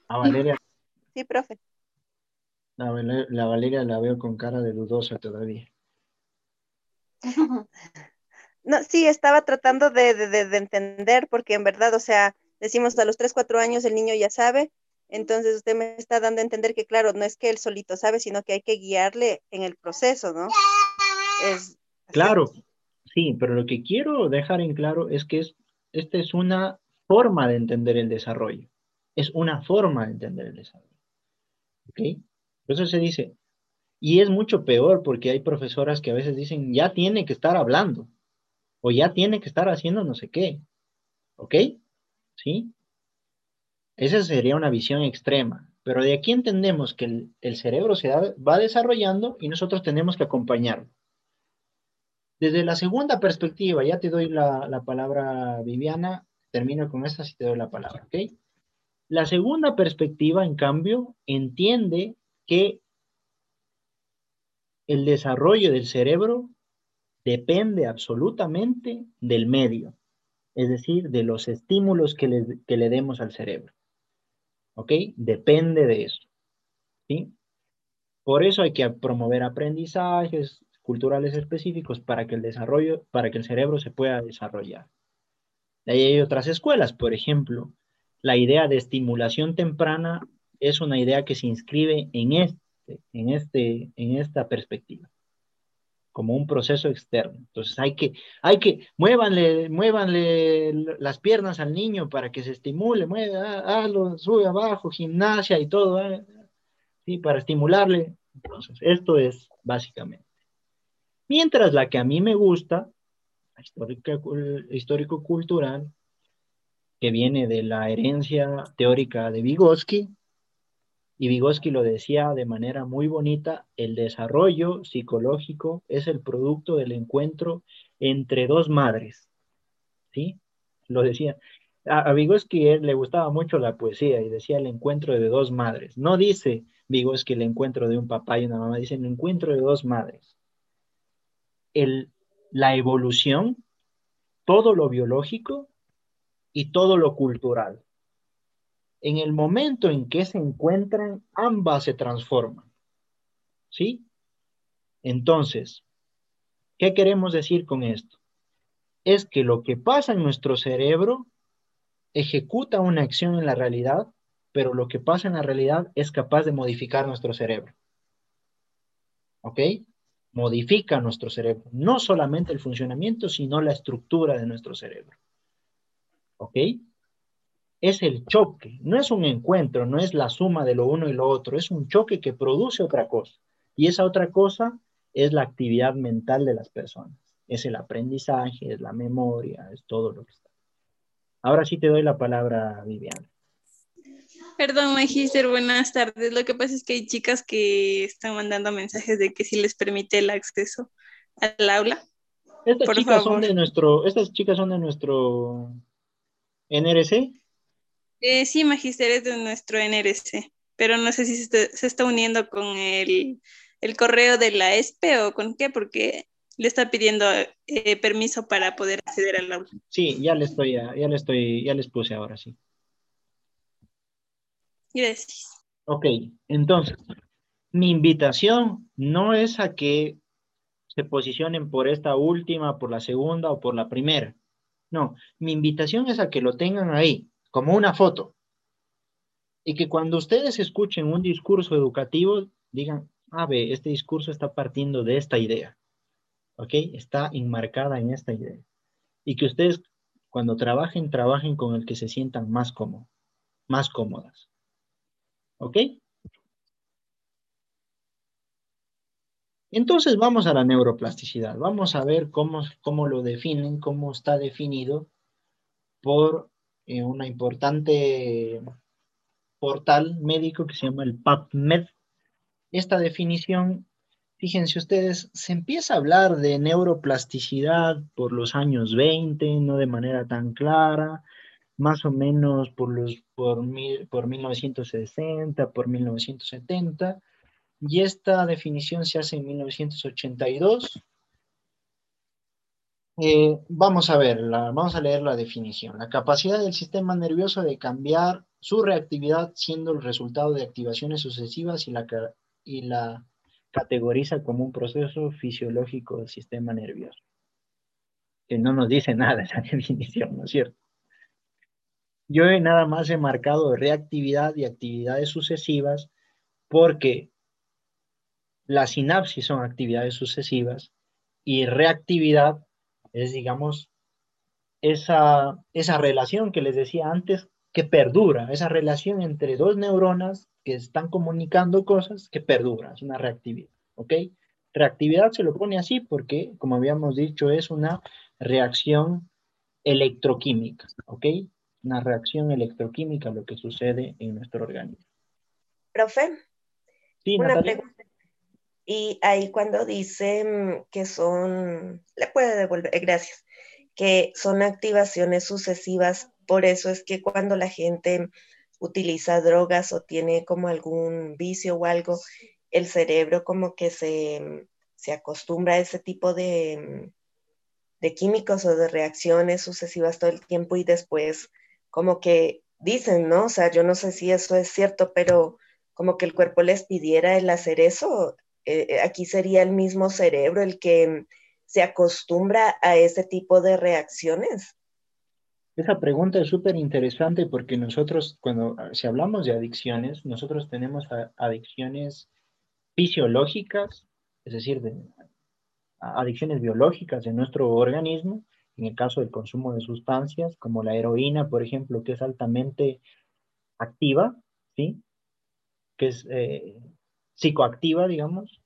A Valeria, Sí, profe. la, Vale- la Valeria la veo con cara de dudosa todavía. No, sí, estaba tratando de, de- de- de entender, porque en verdad, o sea, decimos a los 3, 4 años el niño ya sabe, entonces usted me está dando a entender que, claro, no es que él solito sabe, sino que hay que guiarle en el proceso, ¿no? Es, así. Sí, pero lo que quiero dejar en claro es que es, esta es una forma de entender el desarrollo. Es una forma de entender el desarrollo. ¿Ok? Por eso se dice, y es mucho peor porque hay profesoras que a veces dicen, ya tiene que estar hablando, o ya tiene que estar haciendo no sé qué. ¿Ok? ¿Sí? Esa sería una visión extrema. Pero de aquí entendemos que el, el cerebro se va desarrollando y nosotros tenemos que acompañarlo. Desde la segunda perspectiva, ya te doy la, la palabra, Viviana, termino con esta si te doy la palabra, ¿ok? La segunda perspectiva, en cambio, entiende que el desarrollo del cerebro depende absolutamente del medio, es decir, de los estímulos que le, que le demos al cerebro, ¿ok? Depende de eso, ¿sí? Por eso hay que promover aprendizajes culturales específicos para que el desarrollo, para que el cerebro se pueda desarrollar. De ahí hay otras escuelas, por ejemplo, la idea de estimulación temprana es una idea que se inscribe en este, en este, en esta perspectiva, como un proceso externo. Entonces hay que, hay que, muévanle, muévanle las piernas al niño para que se estimule, mueva, hazlo, sube abajo, gimnasia y todo, ¿eh? ¿sí? Para estimularle. Entonces, esto es básicamente. Mientras la que a mí me gusta, histórico-cultural, que viene de la herencia teórica de Vygotsky, y Vygotsky lo decía de manera muy bonita, el desarrollo psicológico es el producto del encuentro entre dos madres, ¿sí? Lo decía. A, a Vygotsky él, le gustaba mucho la poesía y decía el encuentro de dos madres. No dice Vygotsky el encuentro de un papá y una mamá, dice el encuentro de dos madres. La evolución, todo lo biológico y todo lo cultural. En el momento en que se encuentran, ambas se transforman. ¿Sí? Entonces, ¿qué queremos decir con esto? Es que lo que pasa en nuestro cerebro ejecuta una acción en la realidad, pero lo que pasa en la realidad es capaz de modificar nuestro cerebro. ¿Ok? Modifica nuestro cerebro. No solamente el funcionamiento, sino la estructura de nuestro cerebro. ¿Ok? Es el choque, no es un encuentro, no es la suma de lo uno y lo otro, es un choque que produce otra cosa. Y esa otra cosa es la actividad mental de las personas. Es el aprendizaje, es la memoria, es todo lo que está. Ahora sí te doy la palabra, Viviana. Perdón, Magister, buenas tardes. Lo que pasa es que hay chicas que están mandando mensajes de que si les permite el acceso al aula. Estas Por chicas favor. son de nuestro, estas chicas son de nuestro NRC. Eh, sí, Magister es de nuestro NRC, pero no sé si se está, se está uniendo con el, el correo de la ESPE o con qué, porque le está pidiendo eh, permiso para poder acceder al aula. Sí, ya le estoy, ya le estoy, ya les puse ahora sí. Gracias. Ok, entonces, mi invitación no es a que se posicionen por esta última, por la segunda o por la primera. No, mi invitación es a que lo tengan ahí, como una foto. Y que cuando ustedes escuchen un discurso educativo, digan, ah, ve, este discurso está partiendo de esta idea. ¿Ok? Está enmarcada en esta idea. Y que ustedes, cuando trabajen, trabajen con el que se sientan más cómodos, más cómodas. ¿Ok? Entonces vamos a la neuroplasticidad. Vamos a ver cómo, cómo lo definen, cómo está definido por eh, una importante portal médico que se llama el PubMed. Esta definición Fíjense ustedes, se empieza a hablar de neuroplasticidad por los años 20, no de manera tan clara, más o menos por, los, por, mil, por 1960, por 1970, y esta definición se hace en 1982. Eh, vamos a ver, vamos a leer la definición. La capacidad del sistema nervioso de cambiar su reactividad siendo el resultado de activaciones sucesivas y la, y la categoriza como un proceso fisiológico del sistema nervioso. Que no nos dice nada esa definición, ¿no es cierto? Yo nada más he marcado reactividad y actividades sucesivas porque la sinapsis son actividades sucesivas y reactividad es, digamos, esa, esa relación que les decía antes que perdura, esa relación entre dos neuronas que están comunicando cosas que perdura, es una reactividad, ¿ok? Reactividad se lo pone así porque, como habíamos dicho, es una reacción electroquímica, ¿ok? Una reacción electroquímica lo que sucede en nuestro organismo. Profe, una pregunta. Y ahí cuando dicen que son, le puede devolver, eh, gracias, que son activaciones sucesivas, por eso es que cuando la gente utiliza drogas o tiene como algún vicio o algo, el cerebro como que se, acostumbra a ese tipo de, de químicos o de reacciones sucesivas todo el tiempo y después como que dicen, ¿no? O sea, yo no sé si eso es cierto, pero como que el cuerpo les pidiera el hacer eso, eh, eh, aquí sería el mismo cerebro el que se acostumbra a ese tipo de reacciones. Esa pregunta es súper interesante porque nosotros, cuando ah, si hablamos de adicciones, nosotros tenemos adicciones fisiológicas, es decir, de, adicciones biológicas de nuestro organismo, en el caso del consumo de sustancias, como la heroína, por ejemplo, que es altamente activa, ¿sí? Que es eh, psicoactiva, digamos,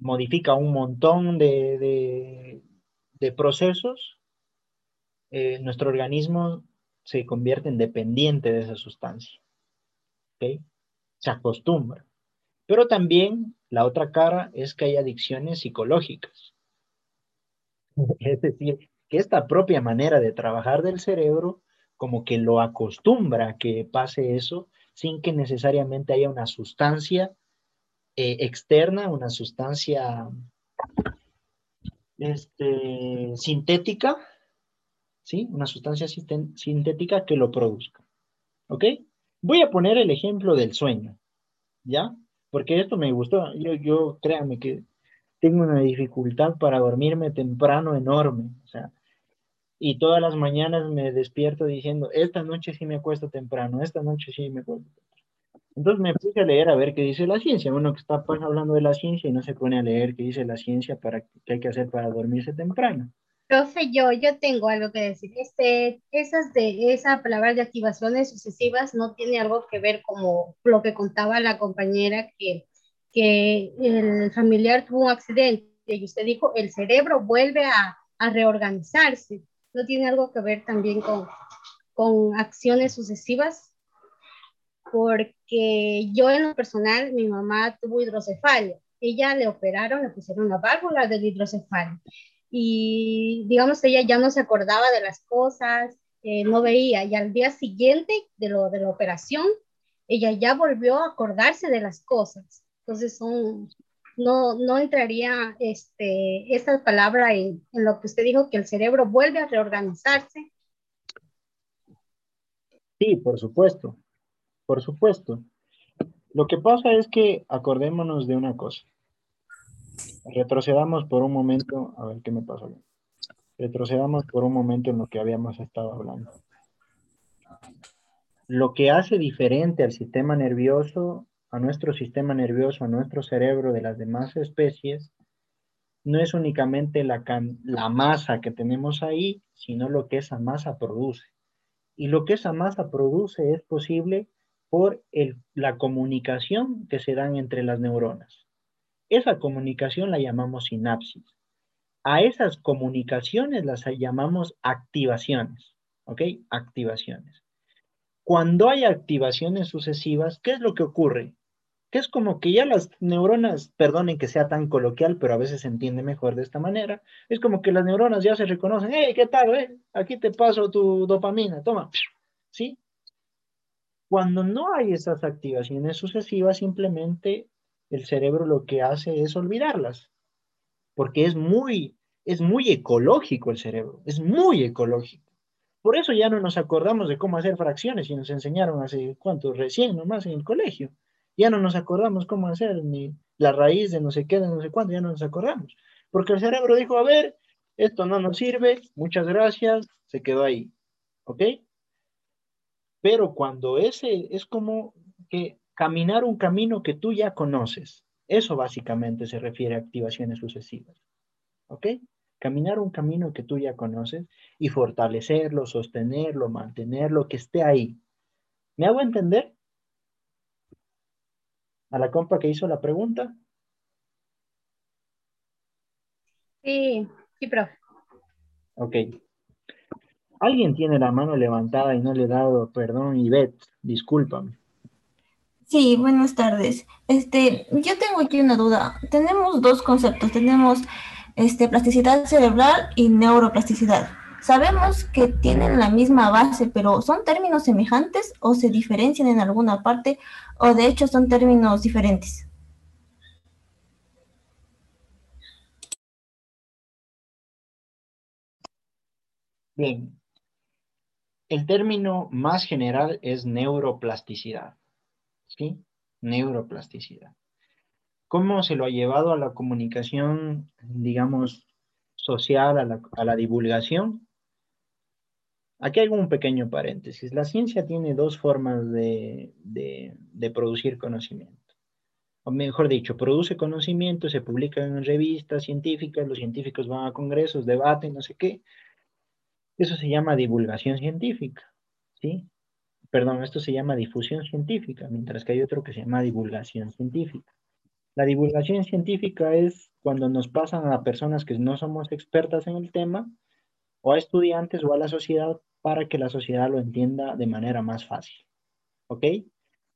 modifica un montón de, de procesos eh, nuestro organismo se convierte en dependiente de esa sustancia. Se acostumbra. Pero también la otra cara es que hay adicciones psicológicas. Es decir, que esta propia manera de trabajar del cerebro como que lo acostumbra a que pase eso sin que necesariamente haya una sustancia eh, externa, una sustancia este, sintética ¿sí? Una sustancia sintética que lo produzca. ¿Ok? Voy a poner el ejemplo del sueño, ¿ya? Porque esto me gustó. Yo, yo créanme que tengo una dificultad para dormirme temprano enorme. O sea, y todas las mañanas me despierto diciendo, esta noche sí me acuesto temprano, esta noche sí me acuesto Entonces me puse a leer a ver qué dice la ciencia. Uno que está pues, hablando de la ciencia y no se pone a leer qué dice la ciencia para qué hay que hacer para dormirse temprano. Profe, yo, yo tengo algo que decir. Este, esas de, esa palabra de activaciones sucesivas no tiene algo que ver como lo que contaba la compañera que, que el familiar tuvo un accidente y usted dijo, el cerebro vuelve a, reorganizarse. ¿No tiene algo que ver también con, acciones sucesivas? Porque yo en lo personal, mi mamá tuvo hidrocefalia. Ella le operaron, le pusieron la válvula del hidrocefalia y digamos ella ya no se acordaba de las cosas, eh, no veía y al día siguiente de, lo, de la operación ella ya volvió a acordarse de las cosas. Entonces no, no entraría este, esta palabra en, en lo que usted dijo, que el cerebro vuelve a reorganizarse. Sí, por supuesto, por supuesto. Lo que pasa es que acordémonos de una cosa. Retrocedamos por un momento, a ver qué me pasa. Retrocedamos por un momento en lo que habíamos estado hablando. Lo que hace diferente al sistema nervioso, a nuestro sistema nervioso, a nuestro cerebro de las demás especies, no es únicamente la, la masa que tenemos ahí, sino lo que esa masa produce. Y lo que esa masa produce es posible por la comunicación que se dan entre las neuronas. Esa comunicación la llamamos sinapsis. A esas comunicaciones las llamamos activaciones. ¿Ok? Activaciones. Cuando hay activaciones sucesivas, ¿qué es lo que ocurre? Que es como que ya las neuronas, perdonen que sea tan coloquial, pero a veces se entiende mejor de esta manera, es como que las neuronas ya se reconocen, hey, ¿qué tal? Eh? Aquí te paso tu dopamina, toma, ¿sí? Cuando no hay esas activaciones sucesivas, simplemente el cerebro lo que hace es olvidarlas, porque es muy, es muy ecológico el cerebro, es muy ecológico. Por eso ya no nos acordamos de cómo hacer fracciones y nos enseñaron hace cuánto, recién nomás en el colegio. Ya no nos acordamos cómo hacer ni la raíz de no sé qué, de no sé cuánto, ya no nos acordamos. Porque el cerebro dijo, a ver, esto no nos sirve, muchas gracias, se quedó ahí. ¿Ok? Pero cuando ese es como que caminar un camino que tú ya conoces, eso básicamente se refiere a activaciones sucesivas. ¿Ok? Caminar un camino que tú ya conoces y fortalecerlo, sostenerlo, mantenerlo, que esté ahí. ¿Me hago entender? A la compa que hizo la pregunta? Sí, sí, profe. Ok. Alguien tiene la mano levantada y no le he dado perdón, Ivette, discúlpame. Sí, buenas tardes. Este, yo tengo aquí una duda. Tenemos dos conceptos. Tenemos este, plasticidad cerebral y neuroplasticidad. Sabemos que tienen la misma base, pero ¿son términos semejantes o se diferencian en alguna parte o de hecho son términos diferentes? Bien. El término más general es neuroplasticidad. ¿Sí? Neuroplasticidad. ¿Cómo se lo ha llevado a la comunicación, digamos, social, a la, a la divulgación? Aquí hay un pequeño paréntesis. La ciencia tiene dos formas de, producir conocimiento. O mejor dicho, produce conocimiento, se publica en revistas científicas, los científicos van a congresos, debaten, no sé qué. Eso se llama divulgación científica, ¿sí? Perdón, esto se llama difusión científica, mientras que hay otro que se llama divulgación científica. La divulgación científica es cuando nos pasan a personas que no somos expertas en el tema, o a estudiantes o a la sociedad para que la sociedad lo entienda de manera más fácil. ¿Ok?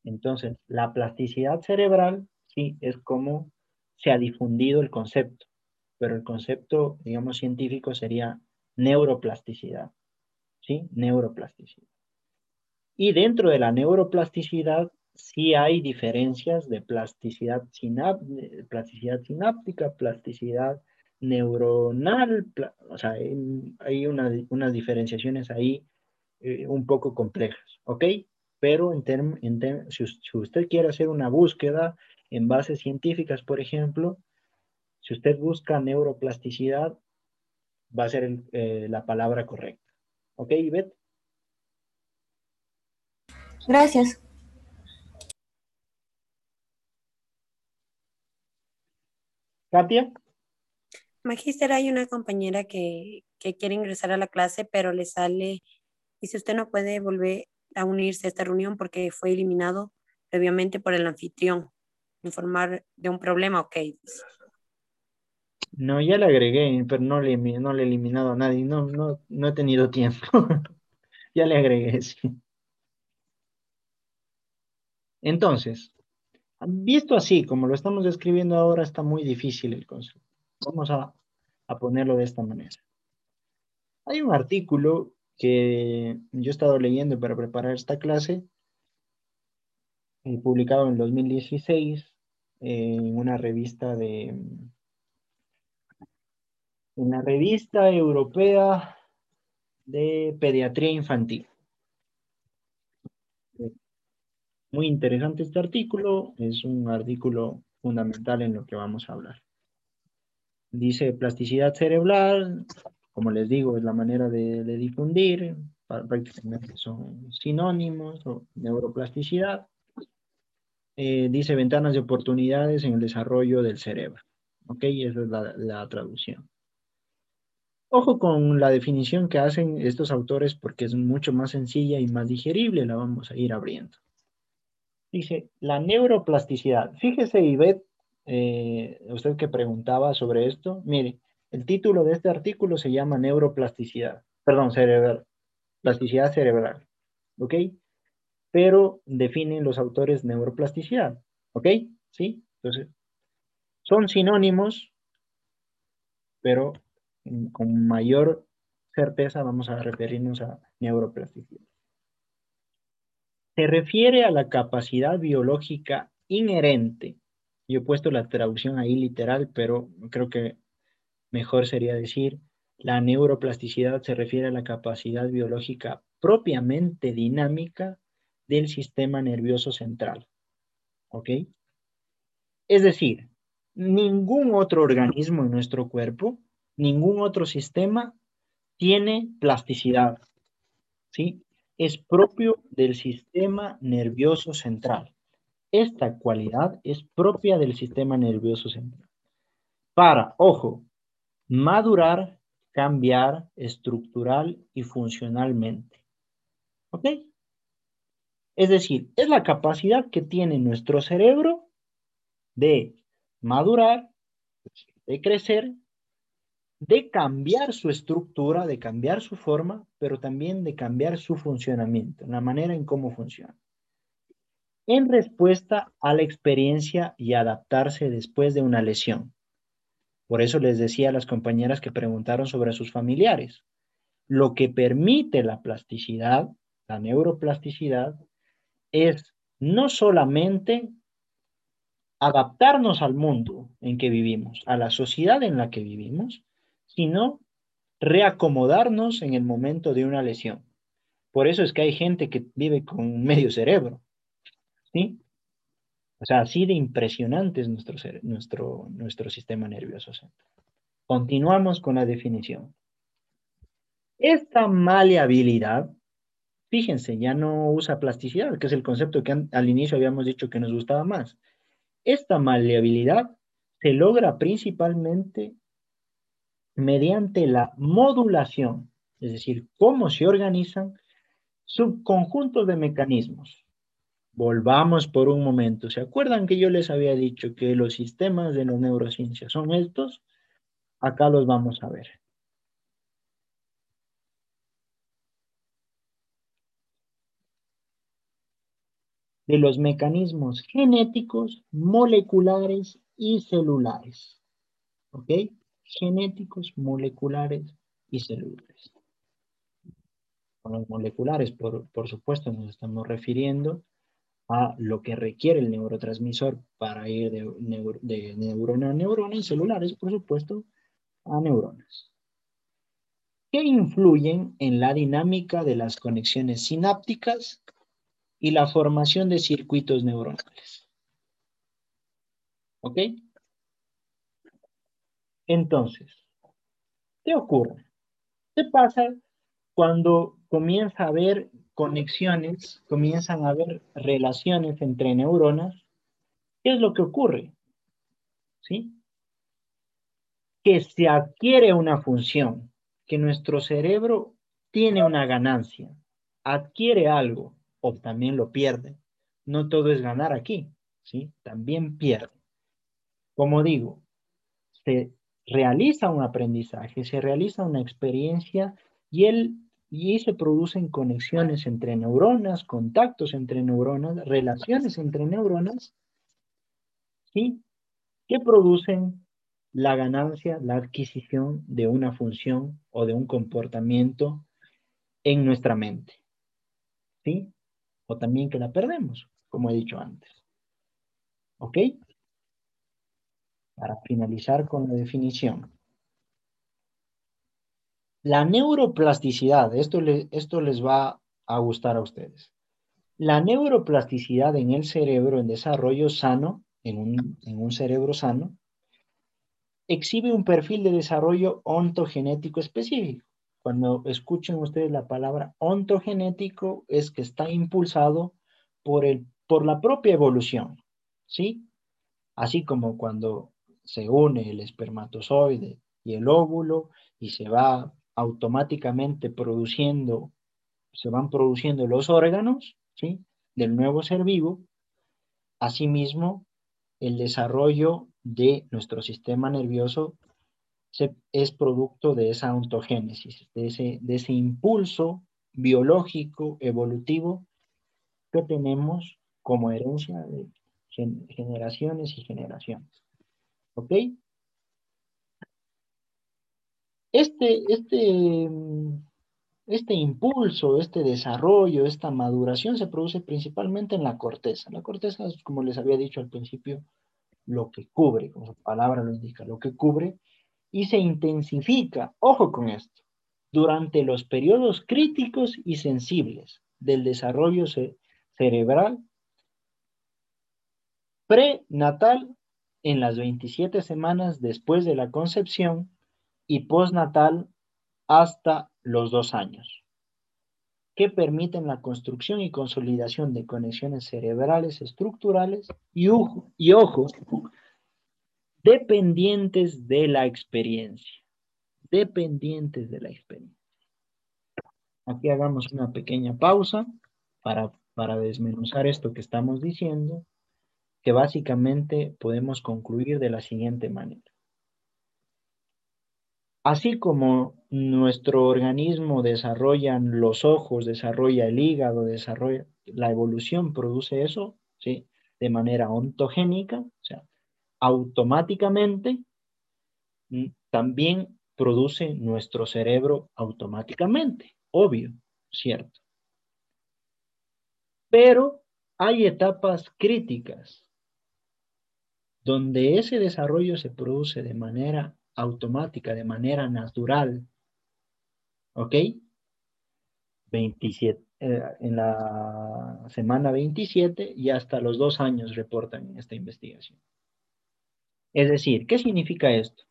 Entonces, la plasticidad cerebral, sí, es como se ha difundido el concepto, pero el concepto, digamos, científico sería neuroplasticidad. ¿Sí? Neuroplasticidad. Y dentro de la neuroplasticidad sí hay diferencias de plasticidad, plasticidad sináptica, plasticidad neuronal, o sea, hay unas diferenciaciones ahí eh, un poco complejas, ¿ok? Pero en si, usted quiere hacer una búsqueda en bases científicas, por ejemplo, si usted busca neuroplasticidad, va a ser eh, la palabra correcta. ¿Ok, Ivette? Gracias. Katia. Magíster, hay una compañera que, quiere ingresar a la clase, pero le sale, dice usted no puede volver a unirse a esta reunión porque fue eliminado previamente por el anfitrión. Informar de un problema, ok. No, ya le agregué, pero no le, no le he eliminado a nadie. No, no, no he tenido tiempo. ya le agregué, sí. Entonces, visto así, como lo estamos describiendo ahora, está muy difícil el concepto. Vamos a, ponerlo de esta manera. Hay un artículo que yo he estado leyendo para preparar esta clase, eh, publicado en 2016 en una revista de, en la revista europea de pediatría infantil. Muy interesante este artículo, es un artículo fundamental en lo que vamos a hablar. Dice plasticidad cerebral, como les digo, es la manera de, difundir, prácticamente son sinónimos o neuroplasticidad. Eh, dice ventanas de oportunidades en el desarrollo del cerebro. ¿Ok? Esa es la, la traducción. Ojo con la definición que hacen estos autores porque es mucho más sencilla y más digerible, la vamos a ir abriendo. Dice, la neuroplasticidad. Fíjese, Ivette, eh, usted que preguntaba sobre esto, mire, el título de este artículo se llama neuroplasticidad, perdón, cerebral, plasticidad cerebral, ¿ok? Pero definen los autores neuroplasticidad. ¿Ok? ¿Sí? Entonces, son sinónimos, pero con mayor certeza vamos a referirnos a neuroplasticidad. Se refiere a la capacidad biológica inherente. Yo he puesto la traducción ahí literal, pero creo que mejor sería decir, la neuroplasticidad se refiere a la capacidad biológica propiamente dinámica del sistema nervioso central. ¿Ok? Es decir, ningún otro organismo en nuestro cuerpo, ningún otro sistema tiene plasticidad. ¿Sí? Es propio del sistema nervioso central. Esta cualidad es propia del sistema nervioso central. Para, ojo, madurar, cambiar estructural y funcionalmente. ¿Ok? Es decir, es la capacidad que tiene nuestro cerebro de madurar, de crecer, de cambiar su estructura, de cambiar su forma, pero también de cambiar su funcionamiento, la manera en cómo funciona. En respuesta a la experiencia y adaptarse después de una lesión. Por eso les decía a las compañeras que preguntaron sobre sus familiares. Lo que permite la plasticidad, la neuroplasticidad, es no solamente adaptarnos al mundo en que vivimos, a la sociedad en la que vivimos, sino reacomodarnos en el momento de una lesión. Por eso es que hay gente que vive con medio cerebro, ¿sí? O sea, así de impresionante es nuestro, nuestro, nuestro sistema nervioso central. Continuamos con la definición. Esta maleabilidad, fíjense, ya no usa plasticidad, que es el concepto que al inicio habíamos dicho que nos gustaba más. Esta maleabilidad se logra principalmente mediante la modulación, es decir, cómo se organizan subconjuntos de mecanismos Volvamos por un momento. ¿Se acuerdan que yo les había dicho que los sistemas de la neurociencia son estos? Acá los vamos a ver. De los mecanismos genéticos, moleculares y celulares. ¿Ok? Genéticos, moleculares y celulares. Con los moleculares, por, por supuesto, nos estamos refiriendo a lo que requiere el neurotransmisor para ir de, neurona a neurona y celulares, por supuesto, a neuronas. ¿Qué influyen en la dinámica de las conexiones sinápticas y la formación de circuitos neuronales? ¿Ok? Entonces, ¿qué ocurre? ¿Qué pasa cuando comienza a haber conexiones, comienzan a haber relaciones entre neuronas, ¿qué es lo que ocurre? ¿Sí? Que se adquiere una función, que nuestro cerebro tiene una ganancia, adquiere algo o también lo pierde. No todo es ganar aquí, ¿sí? También pierde. Como digo, se realiza un aprendizaje, se realiza una experiencia y el y se producen conexiones entre neuronas, contactos entre neuronas, relaciones entre neuronas, ¿sí? que producen la ganancia, la adquisición de una función o de un comportamiento en nuestra mente. ¿Sí? O también que la perdemos, como he dicho antes. ¿Ok? Para finalizar con la definición. La neuroplasticidad, esto, esto les va a gustar a ustedes. La neuroplasticidad en el cerebro en desarrollo sano, en un, en un cerebro sano, exhibe un perfil de desarrollo ontogenético específico. Cuando escuchen ustedes la palabra ontogenético, es que está impulsado por, el, por la propia evolución, ¿sí? Así como cuando se une el espermatozoide y el óvulo y se va automáticamente produciendo, se van produciendo los órganos ¿sí? del nuevo ser vivo, asimismo el desarrollo de nuestro sistema nervioso es producto de esa ontogénesis, de ese, de ese impulso biológico, evolutivo que tenemos como herencia de generaciones y generaciones. ¿Ok? Este, este, este impulso, este desarrollo, esta maduración se produce principalmente en la corteza. La corteza como les había dicho al principio, lo que cubre, como su palabra lo indica, lo que cubre, y se intensifica, ojo con esto, durante los periodos críticos y sensibles del desarrollo cerebral prenatal en las 27 semanas después de la concepción y postnatal hasta los dos años, que permiten la construcción y consolidación de conexiones cerebrales estructurales y, y ojo, dependientes de la experiencia, dependientes de la experiencia. Aquí hagamos una pequeña pausa para, para desmenuzar esto que estamos diciendo, que básicamente podemos concluir de la siguiente manera. Así como nuestro organismo desarrolla los ojos, desarrolla el hígado, desarrolla la evolución, produce eso, ¿sí? De manera ontogénica, o sea, automáticamente, mm, también produce nuestro cerebro automáticamente, obvio, ¿cierto? Pero hay etapas críticas donde ese desarrollo se produce de manera automática, de manera natural. ¿Ok? 27, eh, en la semana 27 y hasta los dos años reportan esta investigación. Es decir, ¿qué significa esto?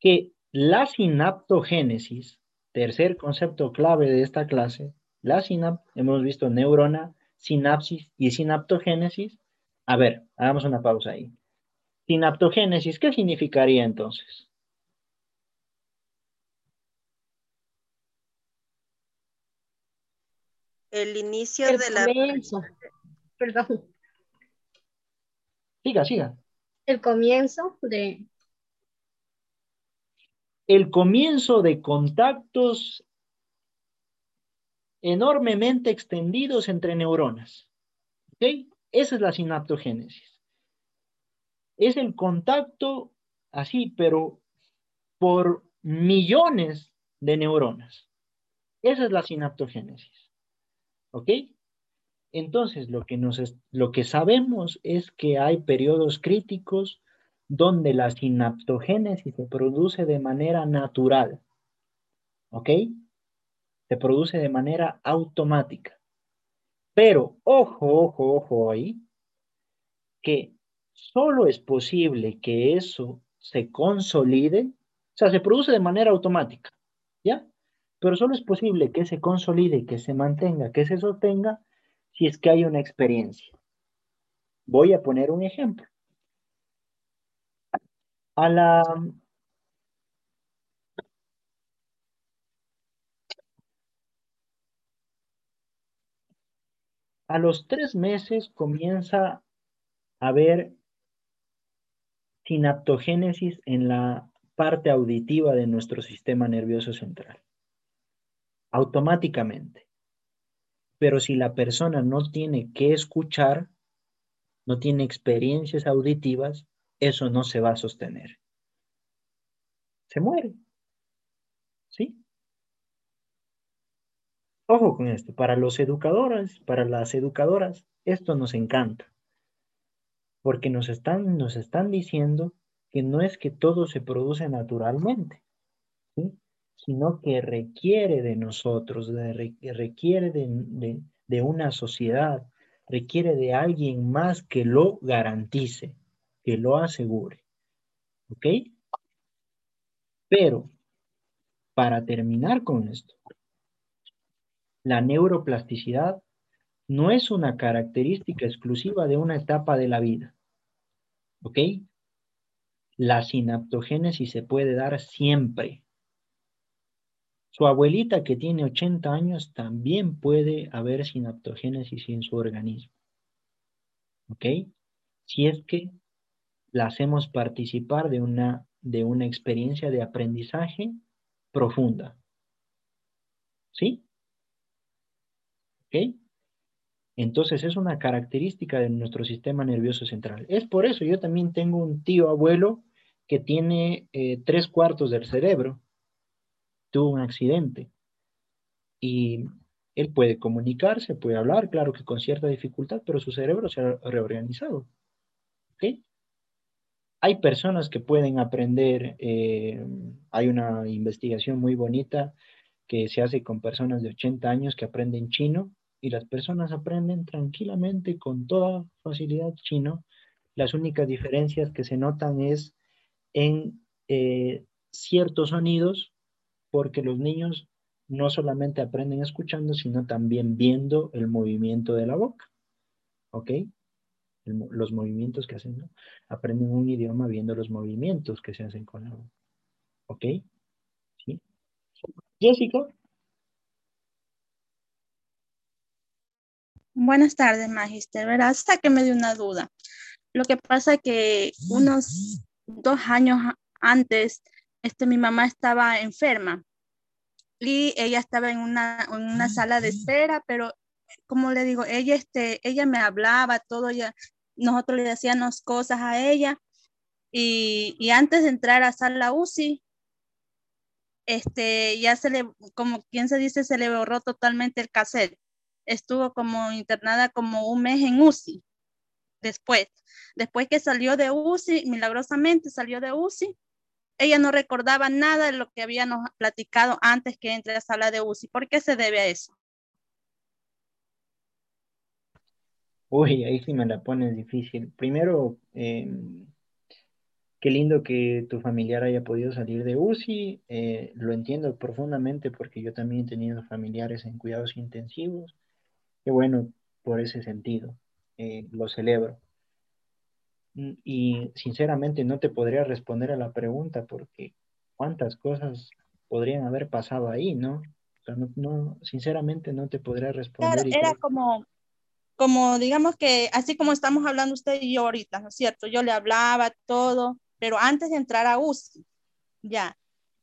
Que la sinaptogénesis, tercer concepto clave de esta clase, la sinap, hemos visto neurona, sinapsis y sinaptogénesis. A ver, hagamos una pausa ahí. Sinaptogénesis, ¿qué significaría entonces? El inicio de la... Perdón. Siga, siga. El comienzo de... El comienzo de contactos enormemente extendidos entre neuronas. ¿Ok? Esa es la sinaptogénesis es el contacto así, pero por millones de neuronas. Esa es la sinaptogénesis. ¿Ok? Entonces, lo que, nos lo que sabemos es que hay periodos críticos donde la sinaptogénesis se produce de manera natural. ¿Ok? Se produce de manera automática. Pero, ojo, ojo, ojo ahí, que solo es posible que eso se consolide, o sea, se produce de manera automática, ¿ya? Pero solo es posible que se consolide, que se mantenga, que se sostenga, si es que hay una experiencia. Voy a poner un ejemplo. A la... A los tres meses comienza a haber sinaptogénesis en la parte auditiva de nuestro sistema nervioso central. Automáticamente. Pero si la persona no tiene que escuchar, no tiene experiencias auditivas, eso no se va a sostener. Se muere. ¿Sí? Ojo con esto, para los educadores, para las educadoras, esto nos encanta porque nos están, nos están diciendo que no es que todo se produce naturalmente, sino que requiere de nosotros, requiere de, de una sociedad, requiere de alguien más que lo garantice, que lo asegure. ¿Ok? Pero, para terminar con esto, la neuroplasticidad no es una característica exclusiva de una etapa de la vida. ¿Ok? La sinaptogénesis se puede dar siempre. Su abuelita que tiene 80 años también puede haber sinaptogénesis en su organismo. ¿Ok? Si es que la hacemos participar de una, de una experiencia de aprendizaje profunda. ¿Sí? ¿Ok? Entonces es una característica de nuestro sistema nervioso central. Es por eso yo también tengo un tío abuelo que tiene eh, tres cuartos del cerebro. Tuvo un accidente. Y él puede comunicarse, puede hablar, claro que con cierta dificultad, pero su cerebro se ha reorganizado. ¿Ok? Hay personas que pueden aprender, eh, hay una investigación muy bonita que se hace con personas de 80 años que aprenden chino y las personas aprenden tranquilamente con toda facilidad chino. Las únicas diferencias que se notan es en eh, ciertos sonidos porque los niños no solamente aprenden escuchando, sino también viendo el movimiento de la boca. ¿Ok? los movimientos que hacen. ¿no? Aprenden un idioma viendo los movimientos que se hacen con la boca. ¿Ok? ¿Sí? Jessica. Buenas tardes, Magister. Verás, me dio una duda. Lo que pasa es que unos dos años antes, este, mi mamá estaba enferma y ella estaba en una, en una sala de espera, pero como le digo, ella, este, ella me hablaba, todo, ella, nosotros le hacíamos cosas a ella y, y antes de entrar a sala UCI, este, ya se le, como quien se dice, se le borró totalmente el cassette. Estuvo como internada como un mes en UCI. Después, después que salió de UCI, milagrosamente salió de UCI, ella no recordaba nada de lo que habíamos platicado antes que entre a sala de UCI. ¿Por qué se debe a eso? Uy, ahí sí me la pones difícil. Primero, em, qué lindo que tu familiar haya podido salir de UCI. Eh, lo entiendo profundamente porque yo también he tenido familiares en cuidados intensivos. Qué bueno por ese sentido. Eh, lo celebro. Mm, y sinceramente no te podría responder a la pregunta porque cuántas cosas podrían haber pasado ahí, ¿no? O sea, no, sinceramente no te podría responder. Claro, era como, como digamos que así como estamos hablando usted y yo ahorita, ¿no es cierto? Yo le hablaba todo, pero antes de entrar a UCI, ya.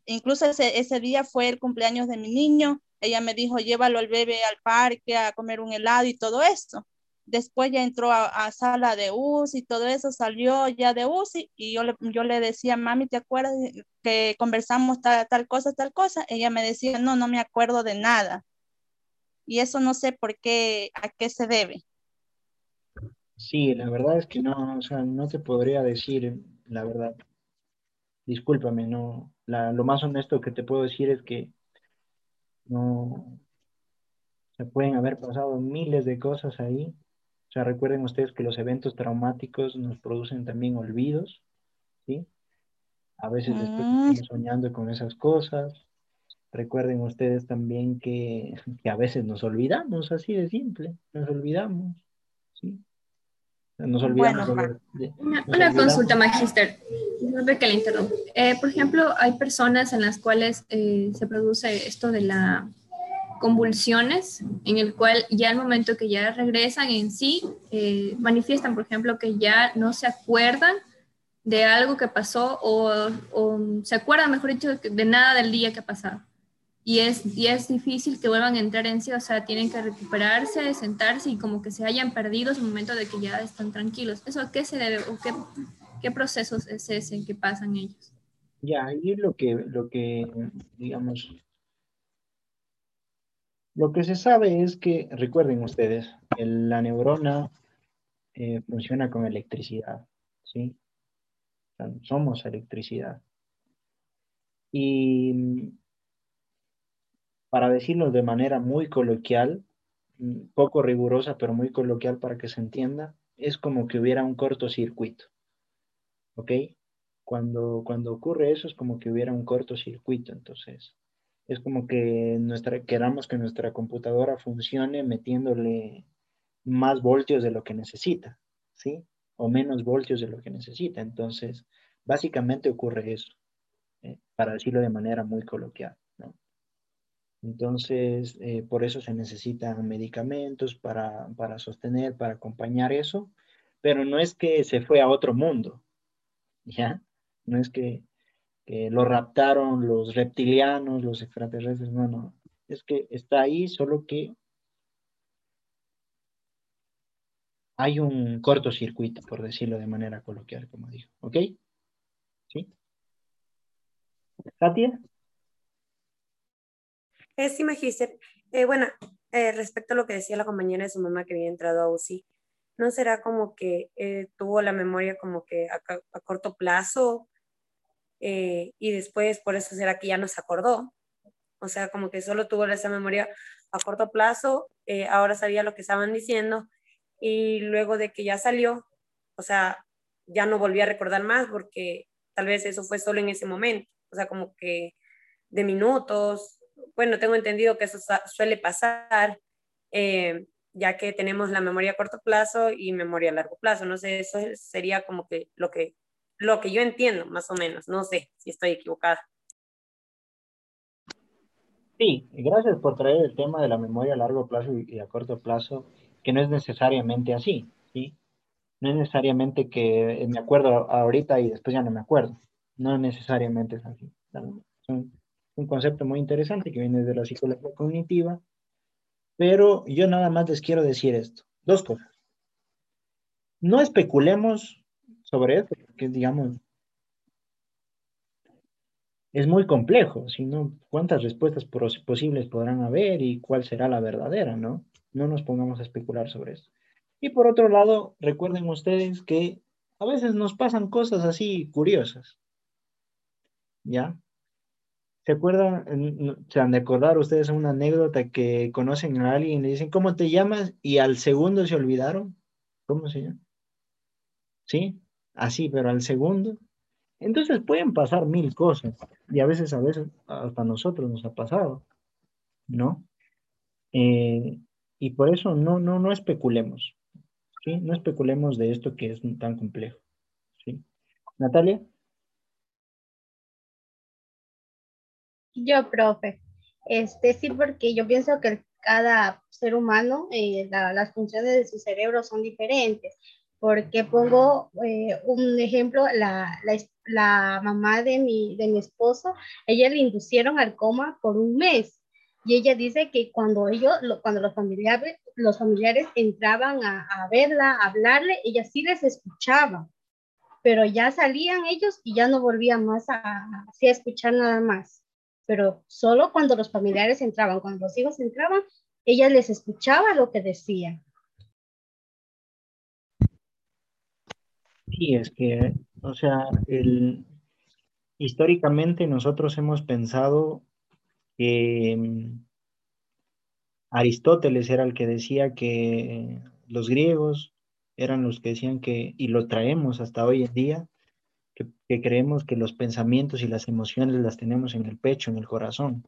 Incluso ese, ese día fue el cumpleaños de mi niño, ella me dijo, llévalo al bebé al parque a comer un helado y todo eso después ya entró a, sala de UCI y todo eso, salió ya de UCI y yo le, yo le decía, mami, ¿te acuerdas que conversamos tal, tal cosa, tal cosa? Ella me decía, no, no me acuerdo de nada. Y eso no sé por qué, a qué se debe. Sí, la verdad es que no, o sea, no te podría decir la verdad. Discúlpame, no. lo más honesto que te puedo decir es que no, se pueden haber pasado miles de cosas ahí sea, recuerden ustedes que los eventos traumáticos nos producen también olvidos, ¿sí? A veces después mm. estamos soñando con esas cosas. Recuerden ustedes también que, a veces nos olvidamos, así de simple, nos olvidamos, ¿sí? Nos olvidamos. una, consulta, Magister. No que le interrumpa. Eh, por ejemplo, hay personas en las cuales eh, se produce esto de la convulsiones en el cual ya al momento que ya regresan en sí, eh, manifiestan, por ejemplo, que ya no se acuerdan de algo que pasó o, se acuerdan, mejor dicho, de nada del día que ha pasado. Y es, y es difícil que vuelvan a entrar en sí, o sea, tienen que recuperarse, sentarse y como que se hayan perdido el momento de que ya están tranquilos. ¿Eso a qué se debe o qué, qué procesos es ese que pasan ellos? Ya, ahí lo que, lo que, digamos, lo que se sabe es que, recuerden ustedes, la neurona eh, funciona con electricidad, ¿sí? somos electricidad. Y para decirlo de manera muy coloquial, poco rigurosa, pero muy coloquial para que se entienda, es como que hubiera un cortocircuito. ¿Ok? Cuando, cuando ocurre eso es como que hubiera un cortocircuito. Entonces, es como que nuestra, queramos que nuestra computadora funcione metiéndole más voltios de lo que necesita, ¿sí? O menos voltios de lo que necesita. Entonces, básicamente ocurre eso, ¿eh? para decirlo de manera muy coloquial. Entonces, eh, por eso se necesitan medicamentos para, para sostener, para acompañar eso, pero no es que se fue a otro mundo, ¿ya? No es que lo raptaron los reptilianos, los extraterrestres, no, no, es que está ahí, solo que hay un cortocircuito, por decirlo de manera coloquial, como digo. ¿Ok? ¿Sí? Katia. Sí, Magister. Eh, bueno, eh, respecto a lo que decía la compañera de su mamá que había entrado a UCI, ¿no será como que eh, tuvo la memoria como que a, corto plazo eh, y después por eso será que ya no se acordó? O sea, como que solo tuvo esa memoria a corto plazo, ahora sabía lo que estaban diciendo y luego de que ya salió, o sea, ya no volví a recordar más porque tal vez eso fue solo en ese momento, o sea, como que de minutos. Bueno, tengo entendido que eso suele pasar, eh, ya que tenemos la memoria a corto plazo y memoria a largo plazo. No sé, eso sería como que lo que, lo que yo entiendo, más o menos. No sé si estoy equivocada. Sí, gracias por traer el tema de la memoria a largo plazo y a corto plazo, que no es necesariamente así, ¿sí? No es necesariamente que me acuerdo ahorita y después ya no me acuerdo. No necesariamente es así. Es un, concepto muy interesante que viene de la psicología cognitiva, pero yo nada más les quiero decir esto. Dos cosas. No especulemos sobre esto, porque digamos, es muy complejo, sino cuántas respuestas posibles podrán haber y cuál será la verdadera, ¿no? No nos pongamos a especular sobre eso. Y por otro lado, recuerden ustedes que a veces nos pasan cosas así curiosas, ¿ya? ¿Se acuerdan, se han de acordar ustedes una anécdota que conocen a alguien y le dicen, ¿cómo te llamas? Y al segundo se olvidaron. ¿Cómo se llama? ¿Sí? Así, pero al segundo. Entonces pueden pasar mil cosas y a veces, a veces, hasta nosotros nos ha pasado, ¿no? Eh, y por eso no, no, no especulemos, ¿sí? No especulemos de esto que es tan complejo, ¿sí? Natalia, Yo, profe, este sí, porque yo pienso que cada ser humano, eh, la- las funciones de su cerebro son diferentes. Porque pongo eh, un ejemplo, la, la, la mamá de mi, de mi esposo, ella le inducieron al coma por un mes. Y ella dice que cuando ellos, lo- cuando los familiares, los familiares entraban a, verla, a hablarle, ella sí les escuchaba pero ya salían ellos y ya no volvían más a, a escuchar nada más. Pero solo cuando los familiares entraban, cuando los hijos entraban, ella les escuchaba lo que decían. sí, es que, o sea, el, históricamente nosotros hemos pensado que mm, Aristóteles era el que decía que los griegos eran los que decían que, y lo traemos hasta hoy en día, que, que creemos que los pensamientos y las emociones las tenemos en el pecho, en el corazón.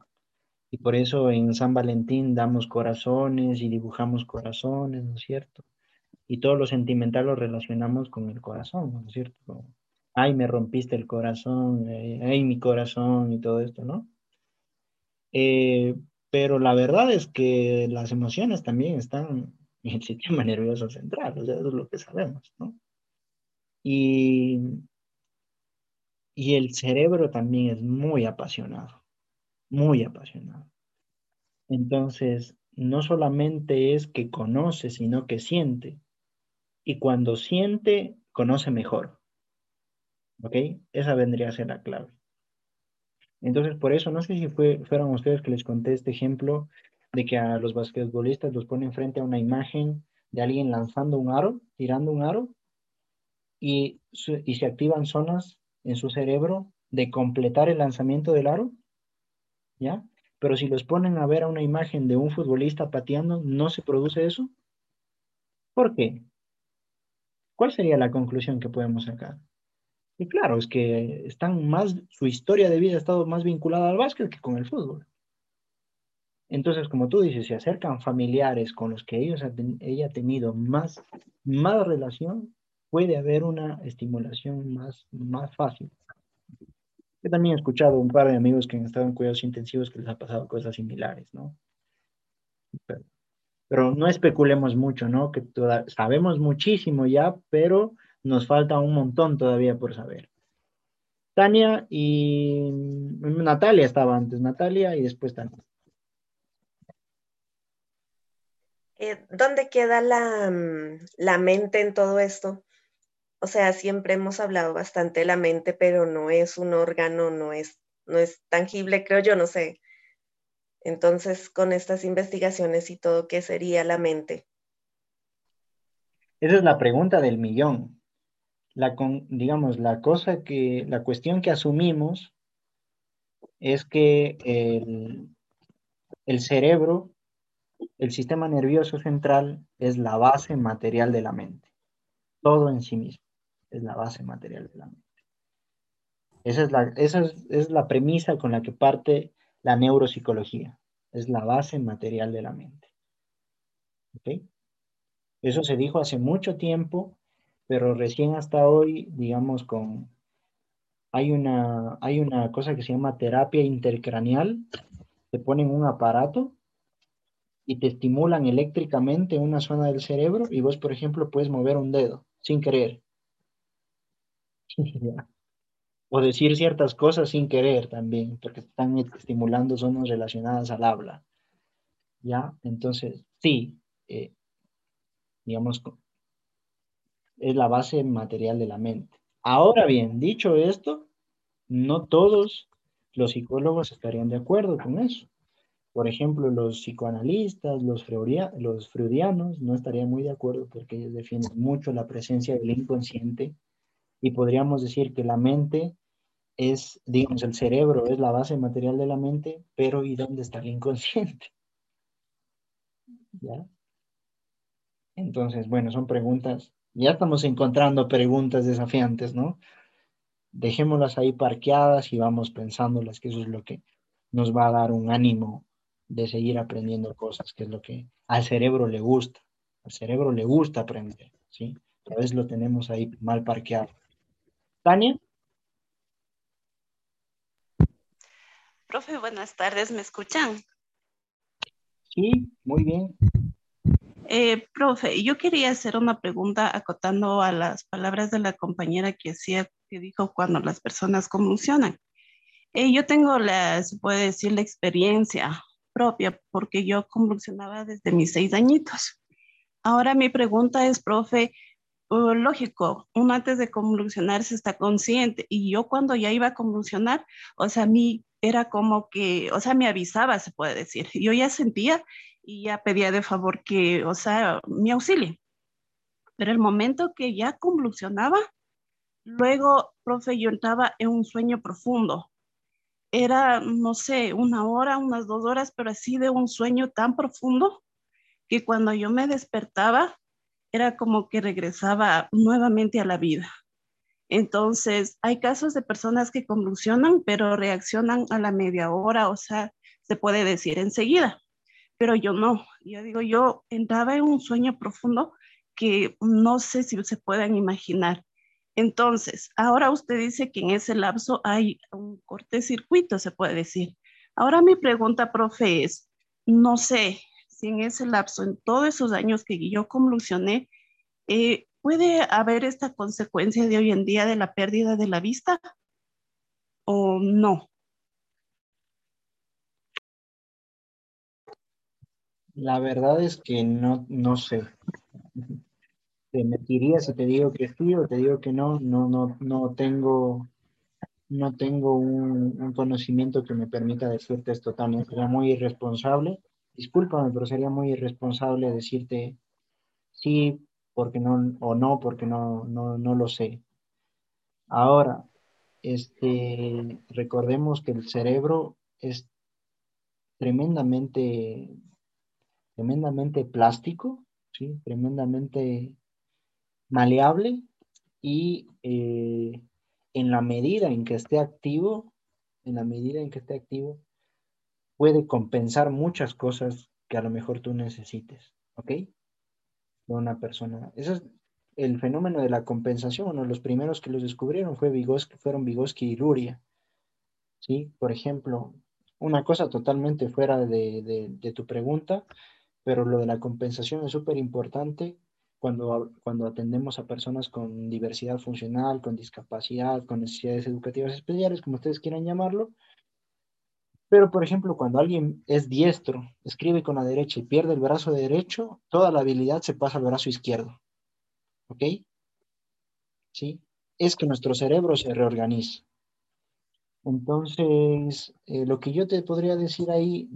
Y por eso en San Valentín damos corazones y dibujamos corazones, ¿no es cierto? Y todo lo sentimental lo relacionamos con el corazón, ¿no es cierto? Ay, me rompiste el corazón, eh, ay, mi corazón y todo esto, ¿no? Eh, pero la verdad es que las emociones también están en el sistema nervioso central, o sea, eso es lo que sabemos, ¿no? Y, y el cerebro también es muy apasionado, muy apasionado. Entonces, no solamente es que conoce, sino que siente. Y cuando siente, conoce mejor. ¿Ok? Esa vendría a ser la clave. Entonces, por eso, no sé si fue, fueron ustedes que les conté este ejemplo de que a los basquetbolistas los ponen frente a una imagen de alguien lanzando un aro, tirando un aro, y, y se activan zonas en su cerebro de completar el lanzamiento del aro, ¿ya? Pero si los ponen a ver a una imagen de un futbolista pateando, ¿no se produce eso? ¿Por qué? ¿Cuál sería la conclusión que podemos sacar? Y claro, es que están más, su historia de vida ha estado más vinculada al básquet que con el fútbol. Entonces, como tú dices, se acercan familiares con los que ellos ella ha tenido más, más relación, puede haber una estimulación más, más fácil. Yo también he escuchado un par de amigos que han estado en cuidados intensivos que les ha pasado cosas similares, ¿no? Pero, no especulemos mucho, ¿no? Que toda- sabemos muchísimo ya, pero nos falta un montón todavía por saber. Tania y mm, Natalia estaba antes, Natalia y después Tania. Eh, ¿Dónde queda la, mm, la mente en todo esto? O sea, siempre hemos hablado bastante de la mente, pero no es un órgano, no es, no es tangible, creo yo, no sé. Entonces, con estas investigaciones y todo, ¿qué sería la mente? Esa es la pregunta del millón. La digamos, la cosa que, la cuestión que asumimos es que el, el cerebro, el sistema nervioso central, es la base material de la mente. Todo en sí mismo es la base material de la mente. Esa es la, esa es la premisa con la que parte la neuropsicología. Es la base material de la mente. ¿Ok? Eso se dijo hace mucho tiempo, pero recién hasta hoy, digamos, con... Hay una, hay una cosa que se llama terapia intercraneal. Te ponen un aparato y te estimulan eléctricamente una zona del cerebro y vos, por ejemplo, puedes mover un dedo sin querer. o decir ciertas cosas sin querer también, porque están estimulando zonas relacionadas al habla. ¿Ya? Entonces, sí, eh, digamos, es la base material de la mente. Ahora bien, dicho esto, no todos los psicólogos estarían de acuerdo con eso. Por ejemplo, los psicoanalistas, los, los freudianos no estarían muy de acuerdo porque ellos defienden mucho la presencia del inconsciente y podríamos decir que la mente es, digamos, el cerebro es la base material de la mente, pero ¿y dónde está el inconsciente? ¿Ya? Entonces, bueno, son preguntas, ya estamos encontrando preguntas desafiantes, ¿no? Dejémoslas ahí parqueadas y vamos pensándolas, que eso es lo que nos va a dar un ánimo de seguir aprendiendo cosas, que es lo que al cerebro le gusta. Al cerebro le gusta aprender, ¿sí? A veces lo tenemos ahí mal parqueado. Tania. Profe, buenas tardes, ¿me escuchan? Sí, muy bien. Eh, profe, yo quería hacer una pregunta acotando a las palabras de la compañera que hacía, que dijo cuando las personas convulsionan. Eh, yo tengo la, se puede decir, la experiencia propia, porque yo convulsionaba desde mis seis añitos. Ahora mi pregunta es, profe, lógico, uno antes de convulsionar se está consciente y yo cuando ya iba a convulsionar, o sea, a mí era como que, o sea, me avisaba, se puede decir. Yo ya sentía y ya pedía de favor que, o sea, mi auxilio. Pero el momento que ya convulsionaba, luego, profe, yo entraba en un sueño profundo. Era, no sé, una hora, unas dos horas, pero así de un sueño tan profundo que cuando yo me despertaba, era como que regresaba nuevamente a la vida. Entonces, hay casos de personas que convulsionan, pero reaccionan a la media hora, o sea, se puede decir enseguida pero yo no. Yo digo, yo entraba en un sueño profundo que no sé si se puedan imaginar. Entonces, ahora usted dice que en ese lapso hay un cortocircuito, se puede decir. Ahora mi pregunta, profe, es, no sé en ese lapso, en todos esos años que yo convulsioné, eh, ¿puede haber esta consecuencia de hoy en día de la pérdida de la vista o no? La verdad es que no, no sé. Te mentiría si te digo que sí o te digo que no. No, no, no tengo, no tengo un, conocimiento que me permita decirte esto también. Sería muy irresponsable. Discúlpame, pero sería muy irresponsable decirte sí porque no, o no porque no, no, no lo sé. Ahora, este, recordemos que el cerebro es tremendamente tremendamente plástico, ¿sí? tremendamente maleable y eh, en la medida en que esté activo, en la medida en que esté activo, puede compensar muchas cosas que a lo mejor tú necesites, ¿ok? Una persona. Ese es el fenómeno de la compensación. Uno de los primeros que los descubrieron fue Vygotsky, fueron Vygotsky y Luria. ¿Sí? Por ejemplo, una cosa totalmente fuera de, de tu pregunta, pero lo de la compensación es súper importante cuando, cuando atendemos a personas con diversidad funcional, con discapacidad, con necesidades educativas especiales, como ustedes quieran llamarlo. Pero, por ejemplo, cuando alguien es diestro, escribe con la derecha y pierde el brazo derecho, toda la habilidad se pasa al brazo izquierdo. ¿Ok? ¿Sí? Es que nuestro cerebro se reorganiza. Entonces, eh, lo que yo te podría decir ahí,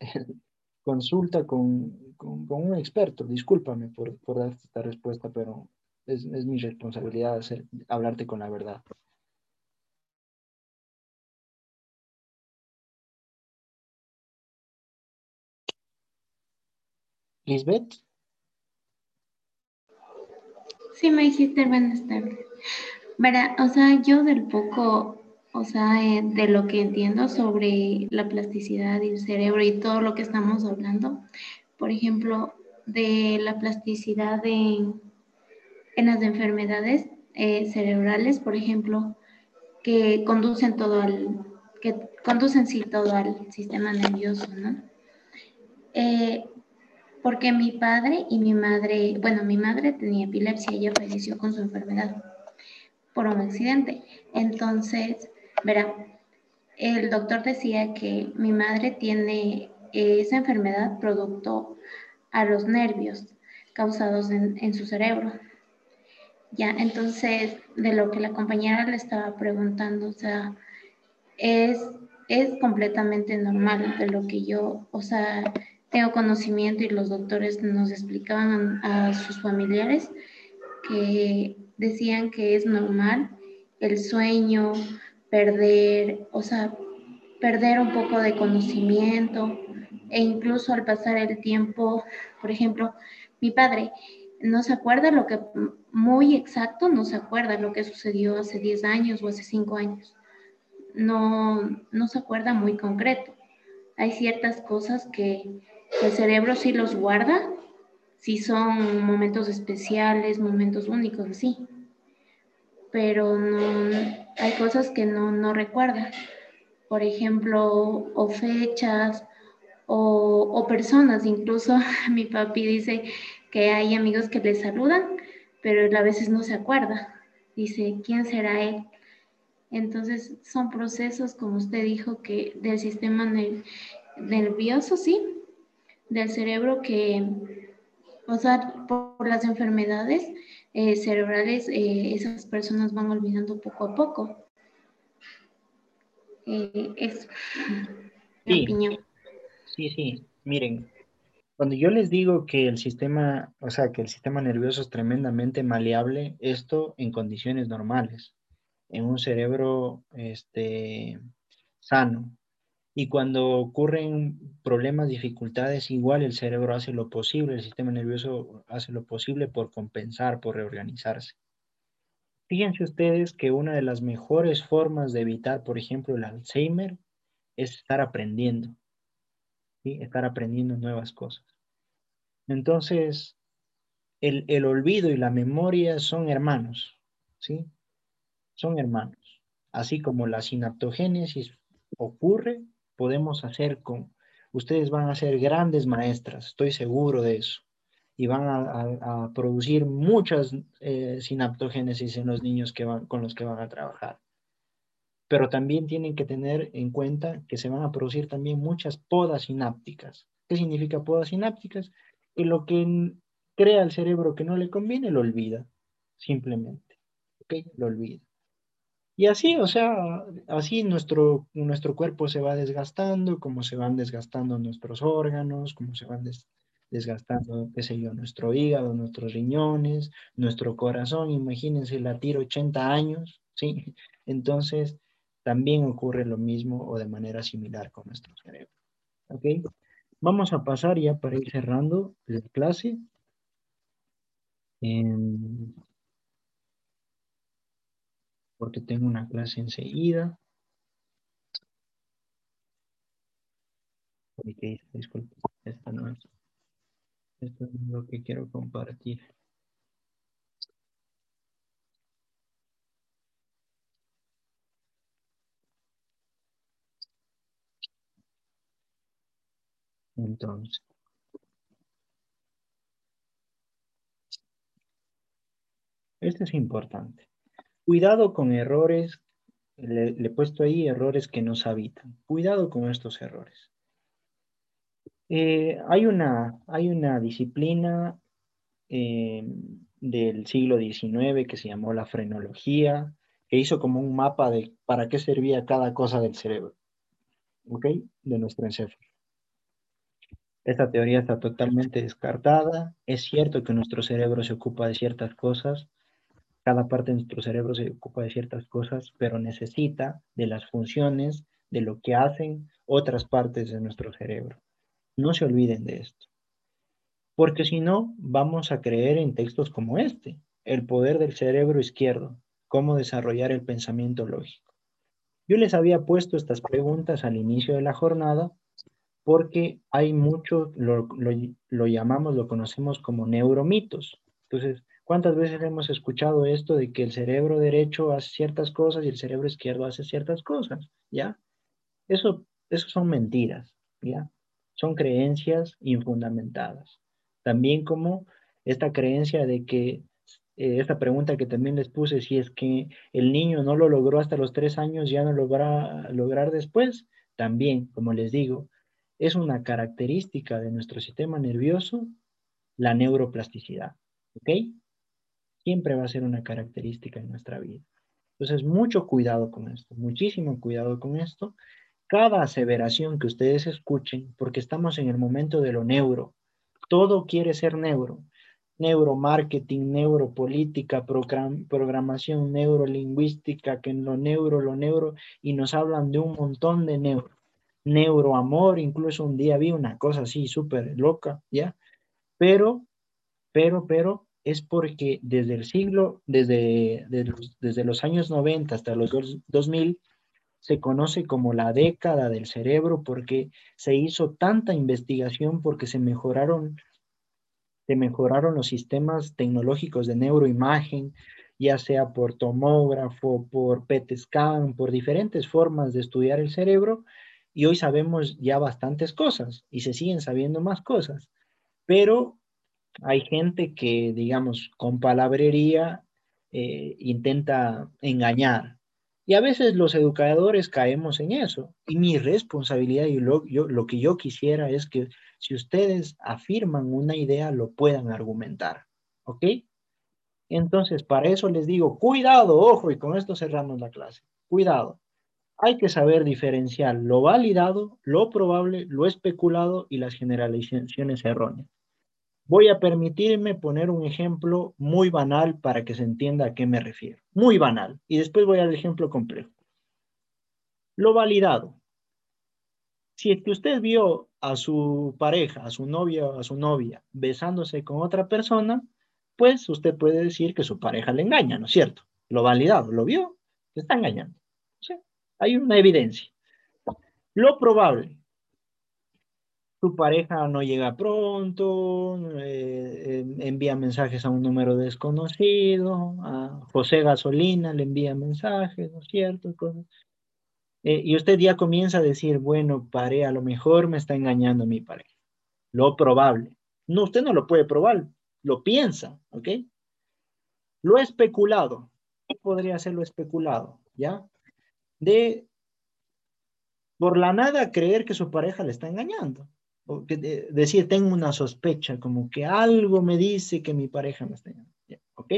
consulta con, con, un experto. Discúlpame por, por esta respuesta, pero es, es mi responsabilidad hacer, hablarte con la verdad. Lisbeth. Sí, me dijiste buenas tardes. Verá, o sea, yo del poco, o sea, eh, de lo que entiendo sobre la plasticidad y el cerebro y todo lo que estamos hablando, por ejemplo, de la plasticidad en, en las enfermedades eh, cerebrales, por ejemplo, que conducen todo al, que conducen sí todo al sistema nervioso, ¿no? Eh, porque mi padre y mi madre, bueno, mi madre tenía epilepsia ella falleció con su enfermedad por un accidente. Entonces, verá, el doctor decía que mi madre tiene esa enfermedad producto a los nervios causados en, su cerebro. Ya, entonces, de lo que la compañera le estaba preguntando, o sea, es, es completamente normal de lo que yo, o sea, tengo conocimiento y los doctores nos explicaban a, sus familiares que decían que es normal el sueño, perder, o sea, perder un poco de conocimiento e incluso al pasar el tiempo, por ejemplo, mi padre no se acuerda lo que, muy exacto, no se acuerda lo que sucedió hace 10 años o hace 5 años. No, no se acuerda muy concreto. Hay ciertas cosas que, el cerebro sí los guarda, si son momentos especiales, momentos únicos, sí. Pero no, hay cosas que no, no recuerda. Por ejemplo, o fechas, o, personas. Incluso mi papi dice que hay amigos que le saludan, pero a veces no se acuerda. Dice, ¿quién será él? Entonces son procesos, como usted dijo, que del sistema nervioso, sí, del cerebro que, o sea, por, las enfermedades eh, cerebrales, eh, esas personas van olvidando poco a poco. Eh, es mi opinión. Sí, sí, miren, cuando yo les digo que el sistema, o sea, que el sistema nervioso es tremendamente maleable, esto en condiciones normales, en un cerebro este, sano, y cuando ocurren problemas, dificultades, igual el cerebro hace lo posible, el sistema nervioso hace lo posible por compensar, por reorganizarse. Fíjense ustedes que una de las mejores formas de evitar, por ejemplo, el Alzheimer es estar aprendiendo, ¿sí? estar aprendiendo nuevas cosas. Entonces, el, el olvido y la memoria son hermanos, ¿sí? Son hermanos. Así como la sinaptogénesis ocurre, podemos hacer con, ustedes van a ser grandes maestras, estoy seguro de eso, y van a, producir muchas eh, sinaptogénesis en los niños que van, con los que van a trabajar. Pero también tienen que tener en cuenta que se van a producir también muchas podas sinápticas. ¿Qué significa podas sinápticas? Que lo que crea el cerebro que no le conviene lo olvida, simplemente. ¿Ok? Lo olvida. Y así, o sea, así nuestro, nuestro cuerpo se va desgastando, como se van desgastando nuestros órganos, como se van desgastando, qué sé yo, nuestro hígado, nuestros riñones, nuestro corazón, imagínense latir 80 años, ¿sí? Entonces, también ocurre lo mismo o de manera similar con nuestro cerebro. ¿Ok? Vamos a pasar ya para ir cerrando la clase. Em, porque tengo una clase enseguida. disculpe, esta no es. Esto es lo que quiero compartir. Entonces. Esto es importante. Cuidado con errores Le, he puesto ahí errores que nos habitan. Cuidado con estos errores. Eh, hay, una, hay una disciplina eh, del siglo XIX que se llamó la frenología, que hizo como un mapa de para qué servía cada cosa del cerebro, ¿ok? De nuestro encéfalo. Esta teoría está totalmente descartada. Es cierto que nuestro cerebro se ocupa de ciertas cosas, cada parte de nuestro cerebro se ocupa de ciertas cosas, pero necesita de las funciones, de lo que hacen otras partes de nuestro cerebro. No se olviden de esto. Porque si no, vamos a creer en textos como este, El poder del cerebro izquierdo, cómo desarrollar el pensamiento lógico. Yo les había puesto estas preguntas al inicio de la jornada porque hay mucho, lo, lo, llamamos, lo conocemos como neuromitos. Entonces, ¿cuántas veces hemos escuchado esto de que el cerebro derecho hace ciertas cosas y el cerebro izquierdo hace ciertas cosas? ¿Ya? Eso, eso son mentiras, ¿ya? son creencias infundamentadas. También como esta creencia de que, eh, esta pregunta que también les puse, si es que el niño no lo logró hasta los tres años, ya no lo va a lograr después, también, como les digo, es una característica de nuestro sistema nervioso la neuroplasticidad, ¿ok? Siempre va a ser una característica en nuestra vida. Entonces, mucho cuidado con esto, muchísimo cuidado con esto cada aseveración que ustedes escuchen, porque estamos en el momento de lo neuro, todo quiere ser neuro, neuromarketing, neuropolítica, programación neurolingüística, que en lo neuro, lo neuro, y nos hablan de un montón de neuro, neuroamor, incluso un día vi una cosa así súper loca, ¿ya? Pero, pero, pero, es porque desde el siglo, desde, desde, los, años 90 hasta los 2000, se conoce como la década del cerebro porque se hizo tanta investigación porque se mejoraron, se mejoraron los sistemas tecnológicos de neuroimagen, ya sea por tomógrafo, por PET scan, por diferentes formas de estudiar el cerebro, y hoy sabemos ya bastantes cosas y se siguen sabiendo más cosas, pero hay gente que, digamos, con palabrería eh, intenta engañar, y a veces los educadores caemos en eso. Y mi responsabilidad y lo, lo que yo quisiera es que si ustedes afirman una idea, lo puedan argumentar. ¿Ok? Entonces, para eso les digo, cuidado, ojo, y con esto cerramos la clase. Cuidado. Hay que saber diferenciar lo validado, lo probable, lo especulado y las generalizaciones erróneas. Voy a permitirme poner un ejemplo muy banal para que se entienda a qué me refiero. Muy banal. Y después voy al ejemplo complejo. Lo validado. Si es que usted vio a su pareja, a su novia o a su novia besándose con otra persona, pues usted puede decir que su pareja le engaña, ¿no es cierto? Lo validado, lo vio, se está engañando. Hay una evidencia. Lo probable, tu pareja no llega pronto, eh, envía mensajes a un número desconocido, a José Gasolina le envía mensajes, ¿no es cierto? Eh, y usted ya comienza a decir, bueno, pare, a lo mejor me está engañando mi pareja. Lo probable. No, usted no lo puede probar, lo piensa, ¿ok? Lo especulado. ¿Qué podría ser lo especulado? ¿Ya? De por la nada creer que su pareja le está engañando decir, tengo una sospecha, como que algo me dice que mi pareja me está ¿ok?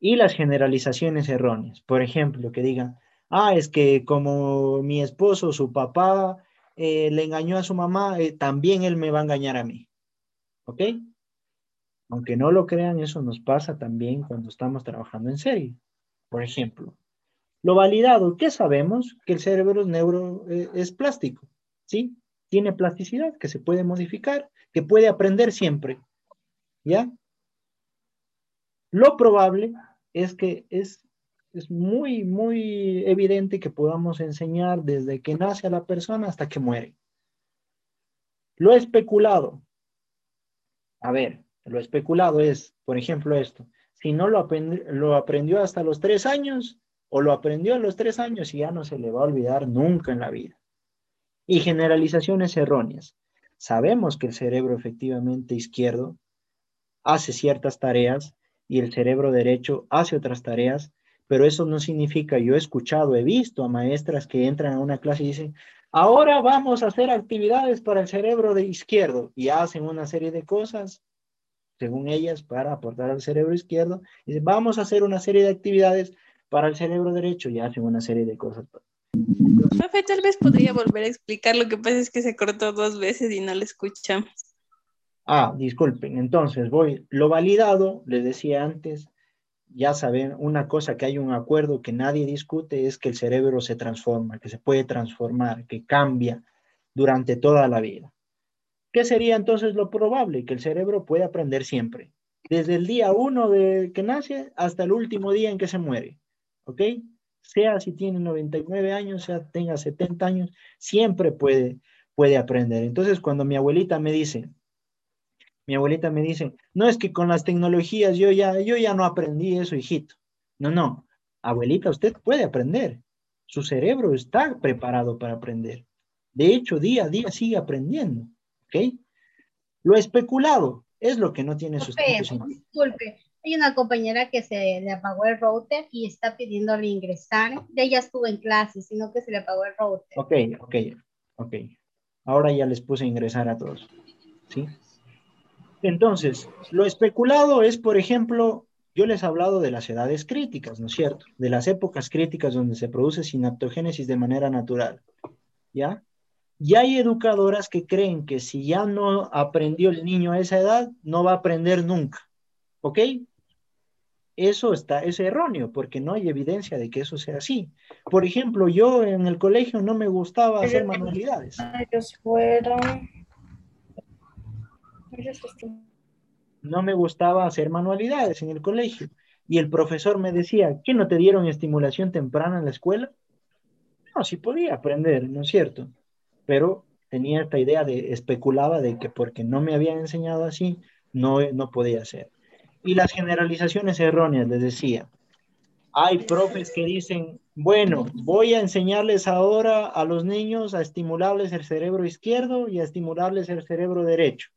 Y las generalizaciones erróneas, por ejemplo, que digan, ah, es que como mi esposo, su papá, eh, le engañó a su mamá, eh, también él me va a engañar a mí, ¿ok? Aunque no lo crean, eso nos pasa también cuando estamos trabajando en serie. Por ejemplo, lo validado, ¿qué sabemos? Que el cerebro neuro, eh, es plástico, ¿sí? Tiene plasticidad, que se puede modificar, que puede aprender siempre. ¿Ya? Lo probable es que es, es muy, muy evidente que podamos enseñar desde que nace a la persona hasta que muere. Lo especulado. A ver, lo especulado es, por ejemplo, esto. Si no lo, lo aprendió hasta los tres años o lo aprendió a los tres años y ya no se le va a olvidar nunca en la vida y generalizaciones erróneas. Sabemos que el cerebro efectivamente izquierdo hace ciertas tareas y el cerebro derecho hace otras tareas, pero eso no significa, yo he escuchado, he visto a maestras que entran a una clase y dicen, ahora vamos a hacer actividades para el cerebro de izquierdo y hacen una serie de cosas, según ellas, para aportar al cerebro izquierdo, y vamos a hacer una serie de actividades para el cerebro derecho y hacen una serie de cosas. Tal vez podría volver a explicar, lo que pasa es que se cortó dos veces y no lo escuchamos. Ah, disculpen, entonces voy, lo validado, les decía antes, ya saben, una cosa que hay un acuerdo que nadie discute es que el cerebro se transforma, que se puede transformar, que cambia durante toda la vida. ¿Qué sería entonces lo probable? Que el cerebro puede aprender siempre, desde el día uno de que nace hasta el último día en que se muere, ¿ok? Sea si tiene 99 años, sea tenga 70 años, siempre puede, puede aprender. Entonces, cuando mi abuelita me dice, mi abuelita me dice, no es que con las tecnologías yo ya, yo ya no aprendí eso, hijito. No, no, abuelita, usted puede aprender. Su cerebro está preparado para aprender. De hecho, día a día sigue aprendiendo. ¿Ok? Lo especulado es lo que no tiene sustento. Disculpe, hay una compañera que se le apagó el router y está pidiéndole ingresar. De ella estuvo en clase, sino que se le apagó el router. Ok, ok, ok. Ahora ya les puse a ingresar a todos. ¿Sí? Entonces, lo especulado es, por ejemplo, yo les he hablado de las edades críticas, ¿no es cierto? De las épocas críticas donde se produce sinaptogénesis de manera natural, ¿ya? Y hay educadoras que creen que si ya no aprendió el niño a esa edad, no va a aprender nunca, ¿ok? Eso está, es erróneo porque no hay evidencia de que eso sea así. Por ejemplo, yo en el colegio no me gustaba hacer manualidades. Ellos fueron no me gustaba hacer manualidades en el colegio. Y el profesor me decía, ¿qué no te dieron estimulación temprana en la escuela? No, sí podía aprender, ¿no es cierto? Pero tenía esta idea de, especulaba de que porque no me habían enseñado así, no, no podía hacer. Y las generalizaciones erróneas, les decía. Hay profes que dicen, bueno, voy a enseñarles ahora a los niños a estimularles el cerebro izquierdo y a estimularles el cerebro derecho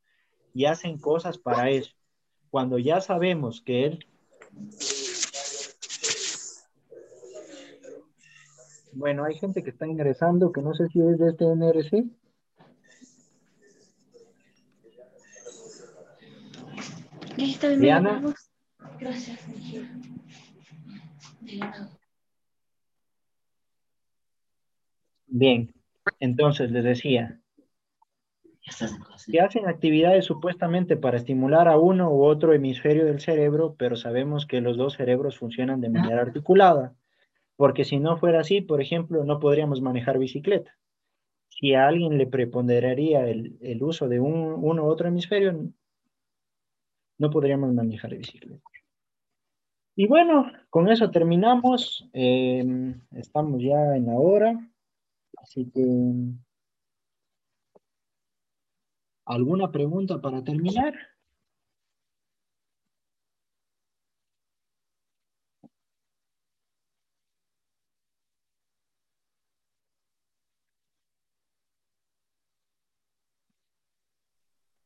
y hacen cosas para eso. Cuando ya sabemos que él... Bueno, hay gente que está ingresando que no sé si es de este NRC. Diana. Gracias. Bien, entonces les decía, se hacen actividades supuestamente para estimular a uno u otro hemisferio del cerebro, pero sabemos que los dos cerebros funcionan de manera articulada, porque si no fuera así, por ejemplo, no podríamos manejar bicicleta. Si a alguien le preponderaría el, el uso de un, uno u otro hemisferio, no podríamos manejar bicicleta. Y bueno, con eso terminamos. Em, estamos ya en la hora. Así que ¿Alguna pregunta para terminar?